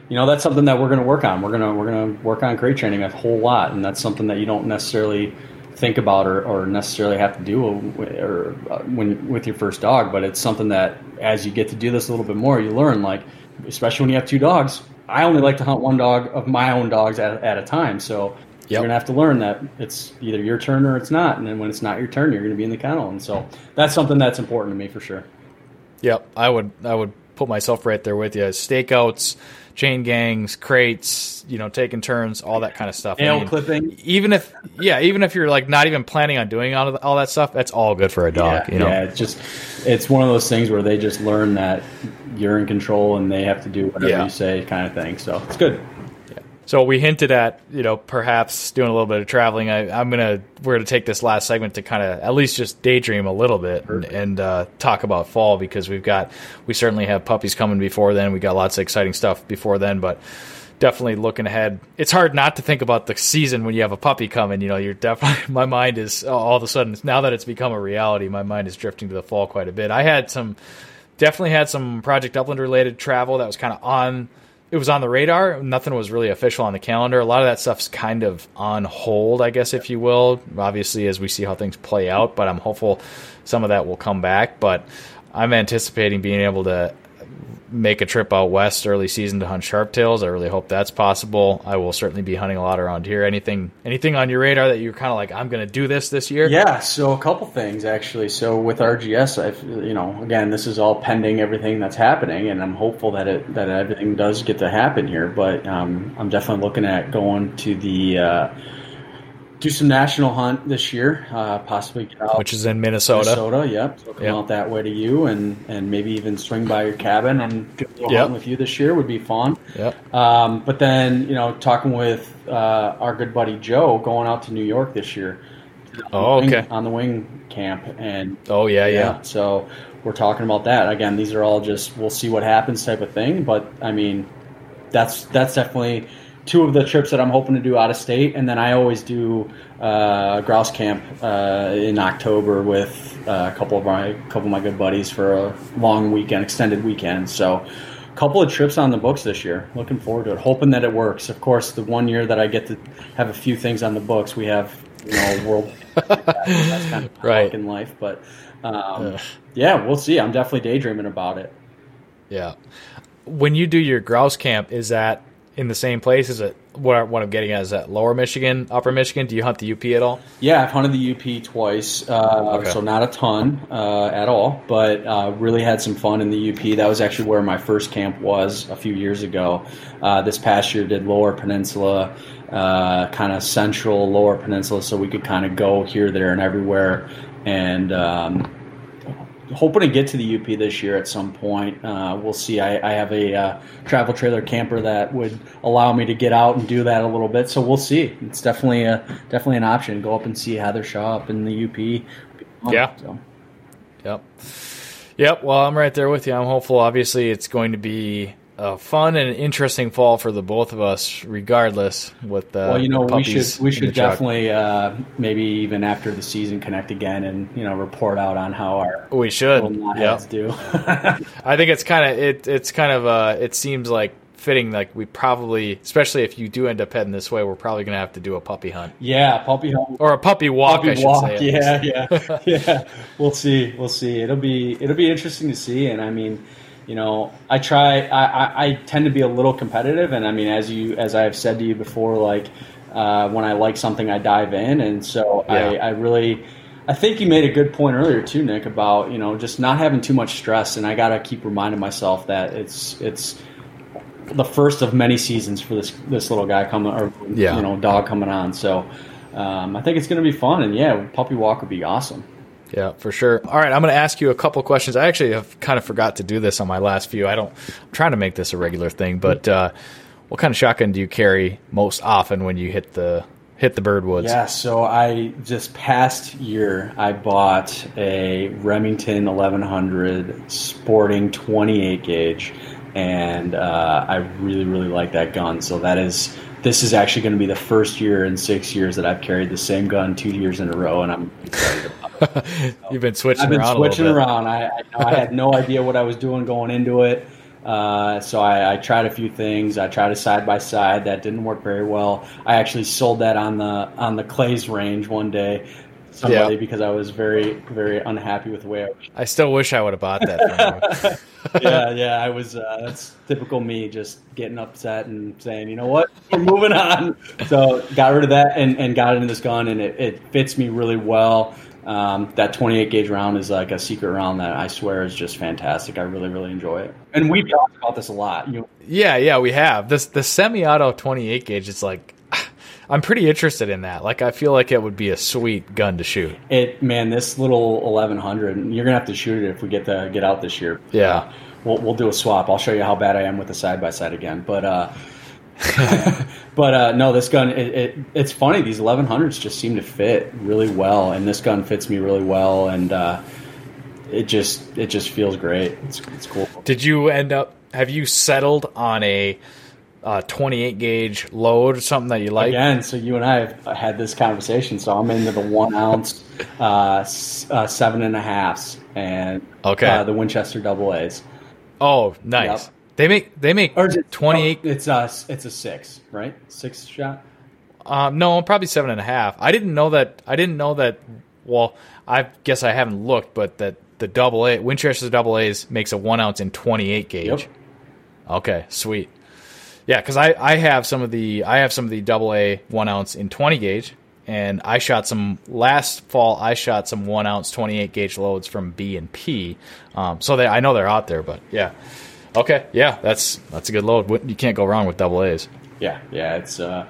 [SPEAKER 2] You know, that's something that we're gonna work on. We're gonna we're gonna work on crate training a whole lot, and that's something that you don't necessarily think about or, or necessarily have to do or uh, when with your first dog, but it's something that as you get to do this a little bit more, you learn. Like, especially when you have two dogs. I only like to hunt one dog of my own dogs at, at a time, so
[SPEAKER 1] Yep.
[SPEAKER 2] you're gonna have to learn that it's either your turn or it's not, and then when it's not your turn, you're gonna be in the kennel, and so that's something that's important to me for sure.
[SPEAKER 1] Yep, I would I would put myself right there with you. Stakeouts, chain gangs, crates, you know, taking turns, all that kind of stuff. I
[SPEAKER 2] Nail
[SPEAKER 1] mean,
[SPEAKER 2] clipping.
[SPEAKER 1] Even if yeah, even if you're like not even planning on doing all, all that stuff, that's all good for a dog.
[SPEAKER 2] yeah,
[SPEAKER 1] you know,
[SPEAKER 2] yeah, it's just it's one of those things where they just learn that you're in control and they have to do whatever
[SPEAKER 1] Yeah.
[SPEAKER 2] you say, kind of thing. So it's good.
[SPEAKER 1] So we hinted at, you know, perhaps doing a little bit of traveling. I, I'm gonna we're gonna take this last segment to kind of at least just daydream a little bit and, and uh, talk about fall because we've got we certainly have puppies coming before then. We got lots of exciting stuff before then, but definitely looking ahead. It's hard not to think about the season when you have a puppy coming. You know, you're definitely my mind is all of a sudden now that it's become a reality. My mind is drifting to the fall quite a bit. I had some definitely had some Project Upland related travel that was kind of on. It was on the radar. Nothing was really official on the calendar. A lot of that stuff's kind of on hold, I guess, if you will. Obviously, as we see how things play out, but I'm hopeful some of that will come back. But I'm anticipating being able to make a trip out west early season to hunt sharptails. I really hope that's possible. I will certainly be hunting a lot around here. Anything anything on your radar that you're kind of like I'm going to do this this year?
[SPEAKER 2] Yeah, so a couple things actually. So with RGS, I've you know again this is all pending everything that's happening, and I'm hopeful that it that everything does get to happen here. But um, I'm definitely looking at going to the. Uh, do some national hunt this year, uh, possibly
[SPEAKER 1] which is in Minnesota.
[SPEAKER 2] Minnesota, yep. So come
[SPEAKER 1] Yep.
[SPEAKER 2] out that way to you, and and maybe even swing by your cabin and do a
[SPEAKER 1] Yep.
[SPEAKER 2] hunting with you this year would be fun.
[SPEAKER 1] Yep.
[SPEAKER 2] Um, but then you know, talking with uh, our good buddy Joe, going out to New York this year.
[SPEAKER 1] Oh,
[SPEAKER 2] Wing-
[SPEAKER 1] okay.
[SPEAKER 2] On the wing camp, and
[SPEAKER 1] Oh yeah, yeah.
[SPEAKER 2] so we're talking about that again. These are all just we'll see what happens type of thing. But I mean, that's that's definitely two of the trips that I'm hoping to do out of state, and then I always do uh, grouse camp uh, in October with uh, a couple of my couple of my good buddies for a long weekend, extended weekend. So. a Couple of trips on the books this year. Looking forward to it. Hoping that it works. Of course, the one year that I get to have a few things on the books, we have you know world. that's kind of
[SPEAKER 1] Right.
[SPEAKER 2] in life, but um, yeah, we'll see. I'm definitely daydreaming about it.
[SPEAKER 1] Yeah. When you do your grouse camp, is that in the same place? Is it what, what I'm getting at? Is that lower Michigan, upper Michigan? Do you hunt the UP at all?
[SPEAKER 2] Yeah, I've hunted the UP twice, uh,
[SPEAKER 1] Okay.
[SPEAKER 2] so not a ton uh, at all, but uh, really had some fun in the UP. That was actually where my first camp was a few years ago. Uh, this past year, did Lower Peninsula, uh, kind of central Lower Peninsula, so we could kind of go here, there, and everywhere. And um, hoping to get to the UP this year at some point. Uh, we'll see. I, I have a uh, travel trailer camper that would allow me to get out and do that a little bit. So we'll see. It's definitely a definitely an option. Go up and see Heather Shaw up in the UP.
[SPEAKER 1] Yeah.
[SPEAKER 2] So,
[SPEAKER 1] Yep. Yep. Well, I'm right there with you. I'm hopeful. Obviously, it's going to be a fun and interesting fall for the both of us, regardless. With the
[SPEAKER 2] well, you know, we should we should definitely uh, maybe even after the season connect again and you know report out on how our
[SPEAKER 1] We should. Yep.
[SPEAKER 2] do.
[SPEAKER 1] I think it's kind of it. It's kind of uh, it seems like fitting. Like we probably, especially if you do end up heading this way, we're probably going to have to do a puppy hunt
[SPEAKER 2] yeah, puppy hunt.
[SPEAKER 1] or a puppy walk.
[SPEAKER 2] Puppy
[SPEAKER 1] I should
[SPEAKER 2] walk,
[SPEAKER 1] say.
[SPEAKER 2] yeah, yeah, yeah. We'll see, we'll see. It'll be it'll be interesting to see. And I mean, you know, I try. I, I, I tend to be a little competitive, and I mean, as you as I've said to you before, like uh, when I like something, I dive in, and so I, I really. I think you made a good point earlier too, Nick, about you know just not having too much stress, and I got to keep reminding myself that it's it's the first of many seasons for this this little guy coming or
[SPEAKER 1] Yeah.
[SPEAKER 2] you know dog coming on. So um, I think it's going to be fun, and yeah, puppy walk would be awesome.
[SPEAKER 1] Yeah, for sure. All right, I'm going to ask you a couple questions. I actually have kind of forgot to do this on my last few. I don't. I'm trying to make this a regular thing, but uh, what kind of shotgun do you carry most often when you hit the hit the birdwoods?
[SPEAKER 2] Yeah, so I just past year I bought a Remington 1100 Sporting 28 gauge, and uh, I really really like that gun. So that is this is actually going to be the first year in six years that I've carried the same gun two years in a row, and I'm excited.
[SPEAKER 1] You've been switching
[SPEAKER 2] I've been
[SPEAKER 1] around
[SPEAKER 2] switching around. I, I, know I had no idea what I was doing going into it. Uh, so I, I tried a few things. I tried a side by side that didn't work very well. I actually sold that on the on the Clays range one day. Somebody
[SPEAKER 1] Yeah.
[SPEAKER 2] because I was very very unhappy with the way I was.
[SPEAKER 1] I still wish I would have bought that
[SPEAKER 2] yeah, yeah, I was. Uh, that's typical me, just getting upset and saying, you know what, we're moving on. So got rid of that and, and got into this gun, and it, it fits me really well. Um, that 28 gauge round is like a secret round that I swear is just fantastic. I really, really enjoy it. And we've talked about this a lot. You know,
[SPEAKER 1] Yeah, yeah, we have this the semi-auto 28 gauge. It's like I'm pretty interested in that. Like I feel like it would be a sweet gun to shoot.
[SPEAKER 2] it man, this little 1100, you're gonna have to shoot it if we get to get out this year.
[SPEAKER 1] Yeah.
[SPEAKER 2] Uh, we'll we'll do a swap. I'll show you how bad I am with the side by side again. But uh, but uh, no, this gun it, it it's funny. These 1100s just seem to fit really well, and this gun fits me really well, and uh, it just it just feels great. It's it's cool.
[SPEAKER 1] Did you end up? Have you settled on a uh, 28 gauge load, or something that you like?
[SPEAKER 2] Again, so you and I have had this conversation. So I'm into the one ounce, uh, s- uh, seven and a halfs, and
[SPEAKER 1] Okay.
[SPEAKER 2] uh, the Winchester double A's.
[SPEAKER 1] Oh, nice.
[SPEAKER 2] Yep.
[SPEAKER 1] They make they make
[SPEAKER 2] Or is it
[SPEAKER 1] 28.
[SPEAKER 2] oh, it's a it's a six, right? Six shot.
[SPEAKER 1] Um, no, probably seven and a half. I didn't know that. I didn't know that. Well, I guess I haven't looked, but that the double A Winchester's double A's makes a one ounce in 28 gauge.
[SPEAKER 2] Yep.
[SPEAKER 1] Okay, sweet. Yeah, because I, I have some of the I have some of the double A one ounce in 20 gauge, and I shot some last fall. I shot some one ounce 28 gauge loads from B and P, um, so they I know they're out there. But yeah, okay, yeah, that's that's a good load. You can't go wrong with double A's.
[SPEAKER 2] Yeah, yeah. It's. Uh,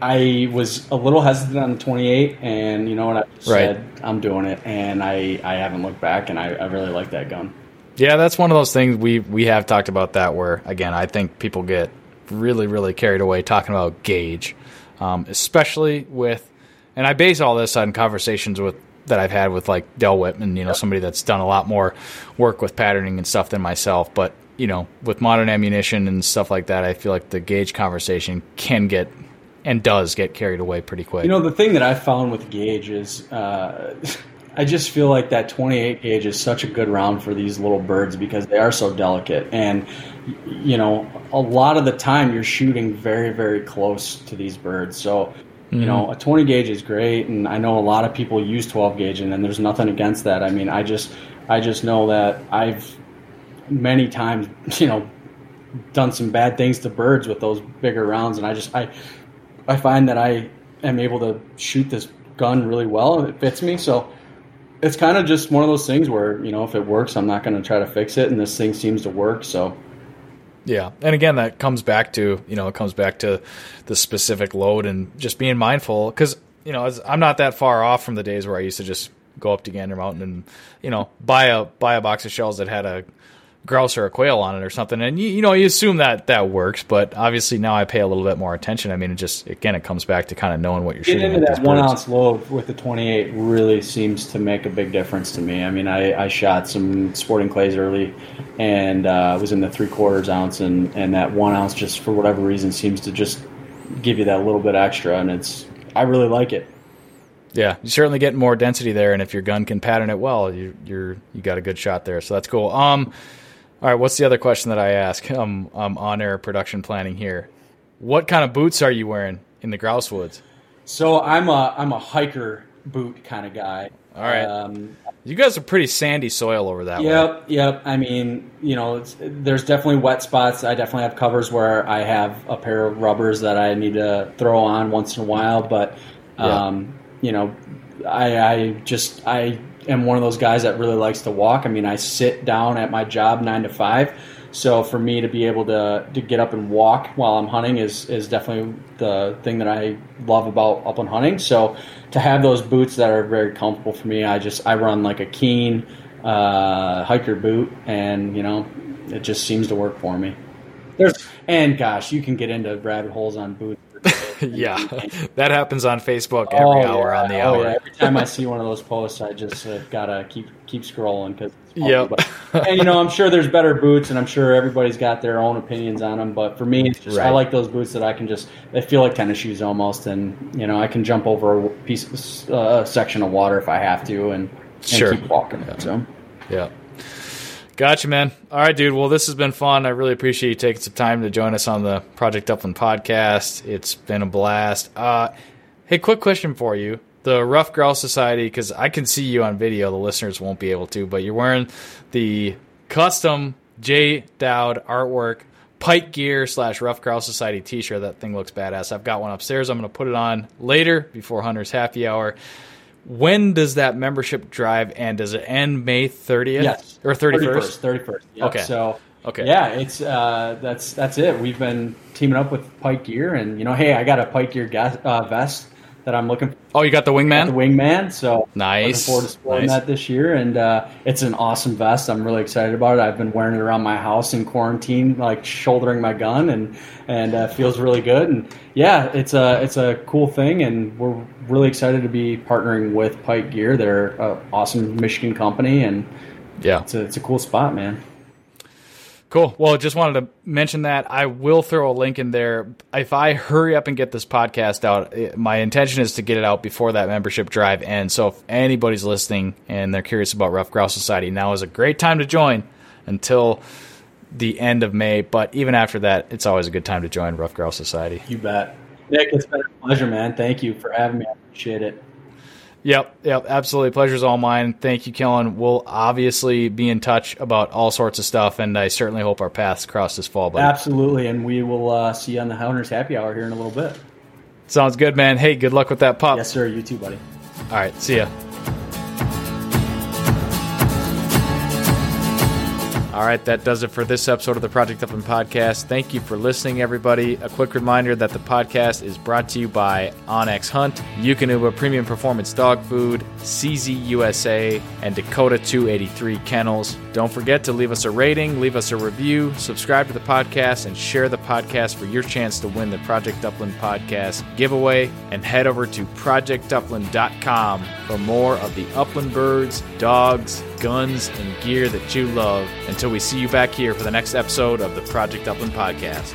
[SPEAKER 2] I was a little hesitant on the 28, and you know what I
[SPEAKER 1] Right.
[SPEAKER 2] said? I'm doing it, and I I haven't looked back, and I, I really like that gun.
[SPEAKER 1] Yeah, that's one of those things we we have talked about that where again I think people get really really carried away talking about gauge, um, especially with, and I base all this on conversations with that I've had with like Del Whitman, you know, somebody that's done a lot more work with patterning and stuff than myself, but you know, with modern ammunition and stuff like that, I feel like the gauge conversation can get and does get carried away pretty quick.
[SPEAKER 2] You know, the thing that I found with gauge is uh, I just feel like that 28 gauge is such a good round for these little birds because they are so delicate. And, you know, a lot of the time you're shooting very, very close to these birds. So, you know, a 20 gauge is great. And I know a lot of people use 12 gauge and, and there's nothing against that. I mean, I just, I just know that I've many times, you know, done some bad things to birds with those bigger rounds. And I just, I, I find that I am able to shoot this gun really well. It fits me, so it's kind of just one of those things where you know if it works, I'm not going to try to fix it, and this thing seems to work. So
[SPEAKER 1] Yeah, and again, that comes back to you know it comes back to the specific load and just being mindful because you know I'm not that far off from the days where I used to just go up to Gander Mountain and you know buy a buy a box of shells that had a grouse or a quail on it or something, and you, you know you assume that that works, but obviously now I pay a little bit more attention. I mean, it just again it comes back to kind of knowing what you're
[SPEAKER 2] getting
[SPEAKER 1] shooting.
[SPEAKER 2] into that one ounce load with the 28 really seems to make a big difference to me. I mean, I, I shot some sporting clays early, and uh, was in the three quarters ounce, and and that one ounce just for whatever reason seems to just give you that little bit extra, and it's I really like it.
[SPEAKER 1] Yeah, you certainly get more density there, and if your gun can pattern it well, you, you're you got a good shot there. So that's cool. Um, all right, what's the other question that I ask? Um, um, on air production planning here. What kind of boots are you wearing in the grouse woods?
[SPEAKER 2] So I'm a I'm a hiker boot kind of guy.
[SPEAKER 1] All right.
[SPEAKER 2] Um,
[SPEAKER 1] You guys are pretty sandy soil over that way.
[SPEAKER 2] Yep, yep. I mean, you know, it's, there's definitely wet spots. I definitely have covers where I have a pair of rubbers that I need to throw on once in a while. But, um, you know, I, I just I am one of those guys that really likes to walk. I mean, I sit down at my job nine to five. So for me to be able to, to get up and walk while I'm hunting is, is definitely the thing that I love about upland hunting. So to have those boots that are very comfortable for me, I just I run like a keen uh, hiker boot, and you know it just seems to work for me. There's and gosh, you can get into rabbit holes on boots.
[SPEAKER 1] yeah, that happens on Facebook every
[SPEAKER 2] Oh,
[SPEAKER 1] hour
[SPEAKER 2] yeah.
[SPEAKER 1] on the
[SPEAKER 2] Oh,
[SPEAKER 1] hour.
[SPEAKER 2] yeah. Every time I see one of those posts, I just uh, gotta keep keep scrolling because.
[SPEAKER 1] Yep.
[SPEAKER 2] and you know, I'm sure there's better boots, and I'm sure everybody's got their own opinions on them. But for me, it's just I like those boots that I can just they feel like tennis shoes almost, and you know, I can jump over a piece of, uh, section of water if I have to, and, and
[SPEAKER 1] Sure.
[SPEAKER 2] keep walking. So.
[SPEAKER 1] Yeah. Gotcha, man. All right, dude. Well, this has been fun. I really appreciate you taking some time to join us on the Project Upland podcast. It's been a blast. Uh, hey, quick question for you. The Ruffed Grouse Society, because I can see you on video, the listeners won't be able to, but you're wearing the custom J Dowd artwork Pike Gear slash Ruffed Grouse Society t shirt. That thing looks badass. I've got one upstairs. I'm going to put it on later before Hunter's Happy Hour. When does that membership drive end? Does it end May 30th?
[SPEAKER 2] Yes,
[SPEAKER 1] Or 31st?
[SPEAKER 2] Thirty first.
[SPEAKER 1] Okay.
[SPEAKER 2] So
[SPEAKER 1] Okay.
[SPEAKER 2] yeah, it's uh, that's that's it. We've been teaming up with Pike Gear, and you know, hey, I got a Pike Gear gas, uh, vest that I'm looking for
[SPEAKER 1] Oh, you got the wingman?
[SPEAKER 2] the
[SPEAKER 1] wingman?
[SPEAKER 2] wingman. So
[SPEAKER 1] Nice.
[SPEAKER 2] looking forward to sporting
[SPEAKER 1] Nice.
[SPEAKER 2] that this year, and uh, it's an awesome vest. I'm really excited about it. I've been wearing it around my house in quarantine, like shouldering my gun, and and uh, feels really good. And yeah, it's a it's a cool thing, and we're really excited to be partnering with Pike Gear. They're an awesome Michigan company, and
[SPEAKER 1] yeah.
[SPEAKER 2] it's a, it's a cool spot, man.
[SPEAKER 1] Cool. Well, just wanted to mention that. I will throw a link in there. If I hurry up and get this podcast out, eh, my intention is to get it out before that membership drive ends. So if anybody's listening and they're curious about Ruffed Grouse Society, now is a great time to join until the end of May. But even after that, it's always a good time to join Ruffed Grouse Society.
[SPEAKER 2] You bet. Nick, it's been a pleasure, man. Thank you for having me. I appreciate it.
[SPEAKER 1] Yep, yep, absolutely. Pleasure's all mine. Thank you, Kellen. We'll obviously be in touch about all sorts of stuff, and I certainly hope our paths cross this fall, buddy.
[SPEAKER 2] Absolutely. And we will uh, see you on the Hunters Happy Hour here in a little bit.
[SPEAKER 1] Sounds good, man. Hey, good luck with that pup.
[SPEAKER 2] Yes, sir. You too, buddy.
[SPEAKER 1] All right, see ya. All right, that does it for this episode of the Project Upland podcast. Thank you for listening, everybody. A quick reminder that the podcast is brought to you by onX Hunt, Eukanuba Premium Performance Dog Food, CZ USA, and Dakota 283 Kennels. Don't forget to leave us a rating, leave us a review, subscribe to the podcast, and share the podcast for your chance to win the Project Upland podcast giveaway. And head over to projectupland.com for more of the upland birds, dogs, guns, and gear that you love. Until we see you back here for the next episode of the Project Upland podcast.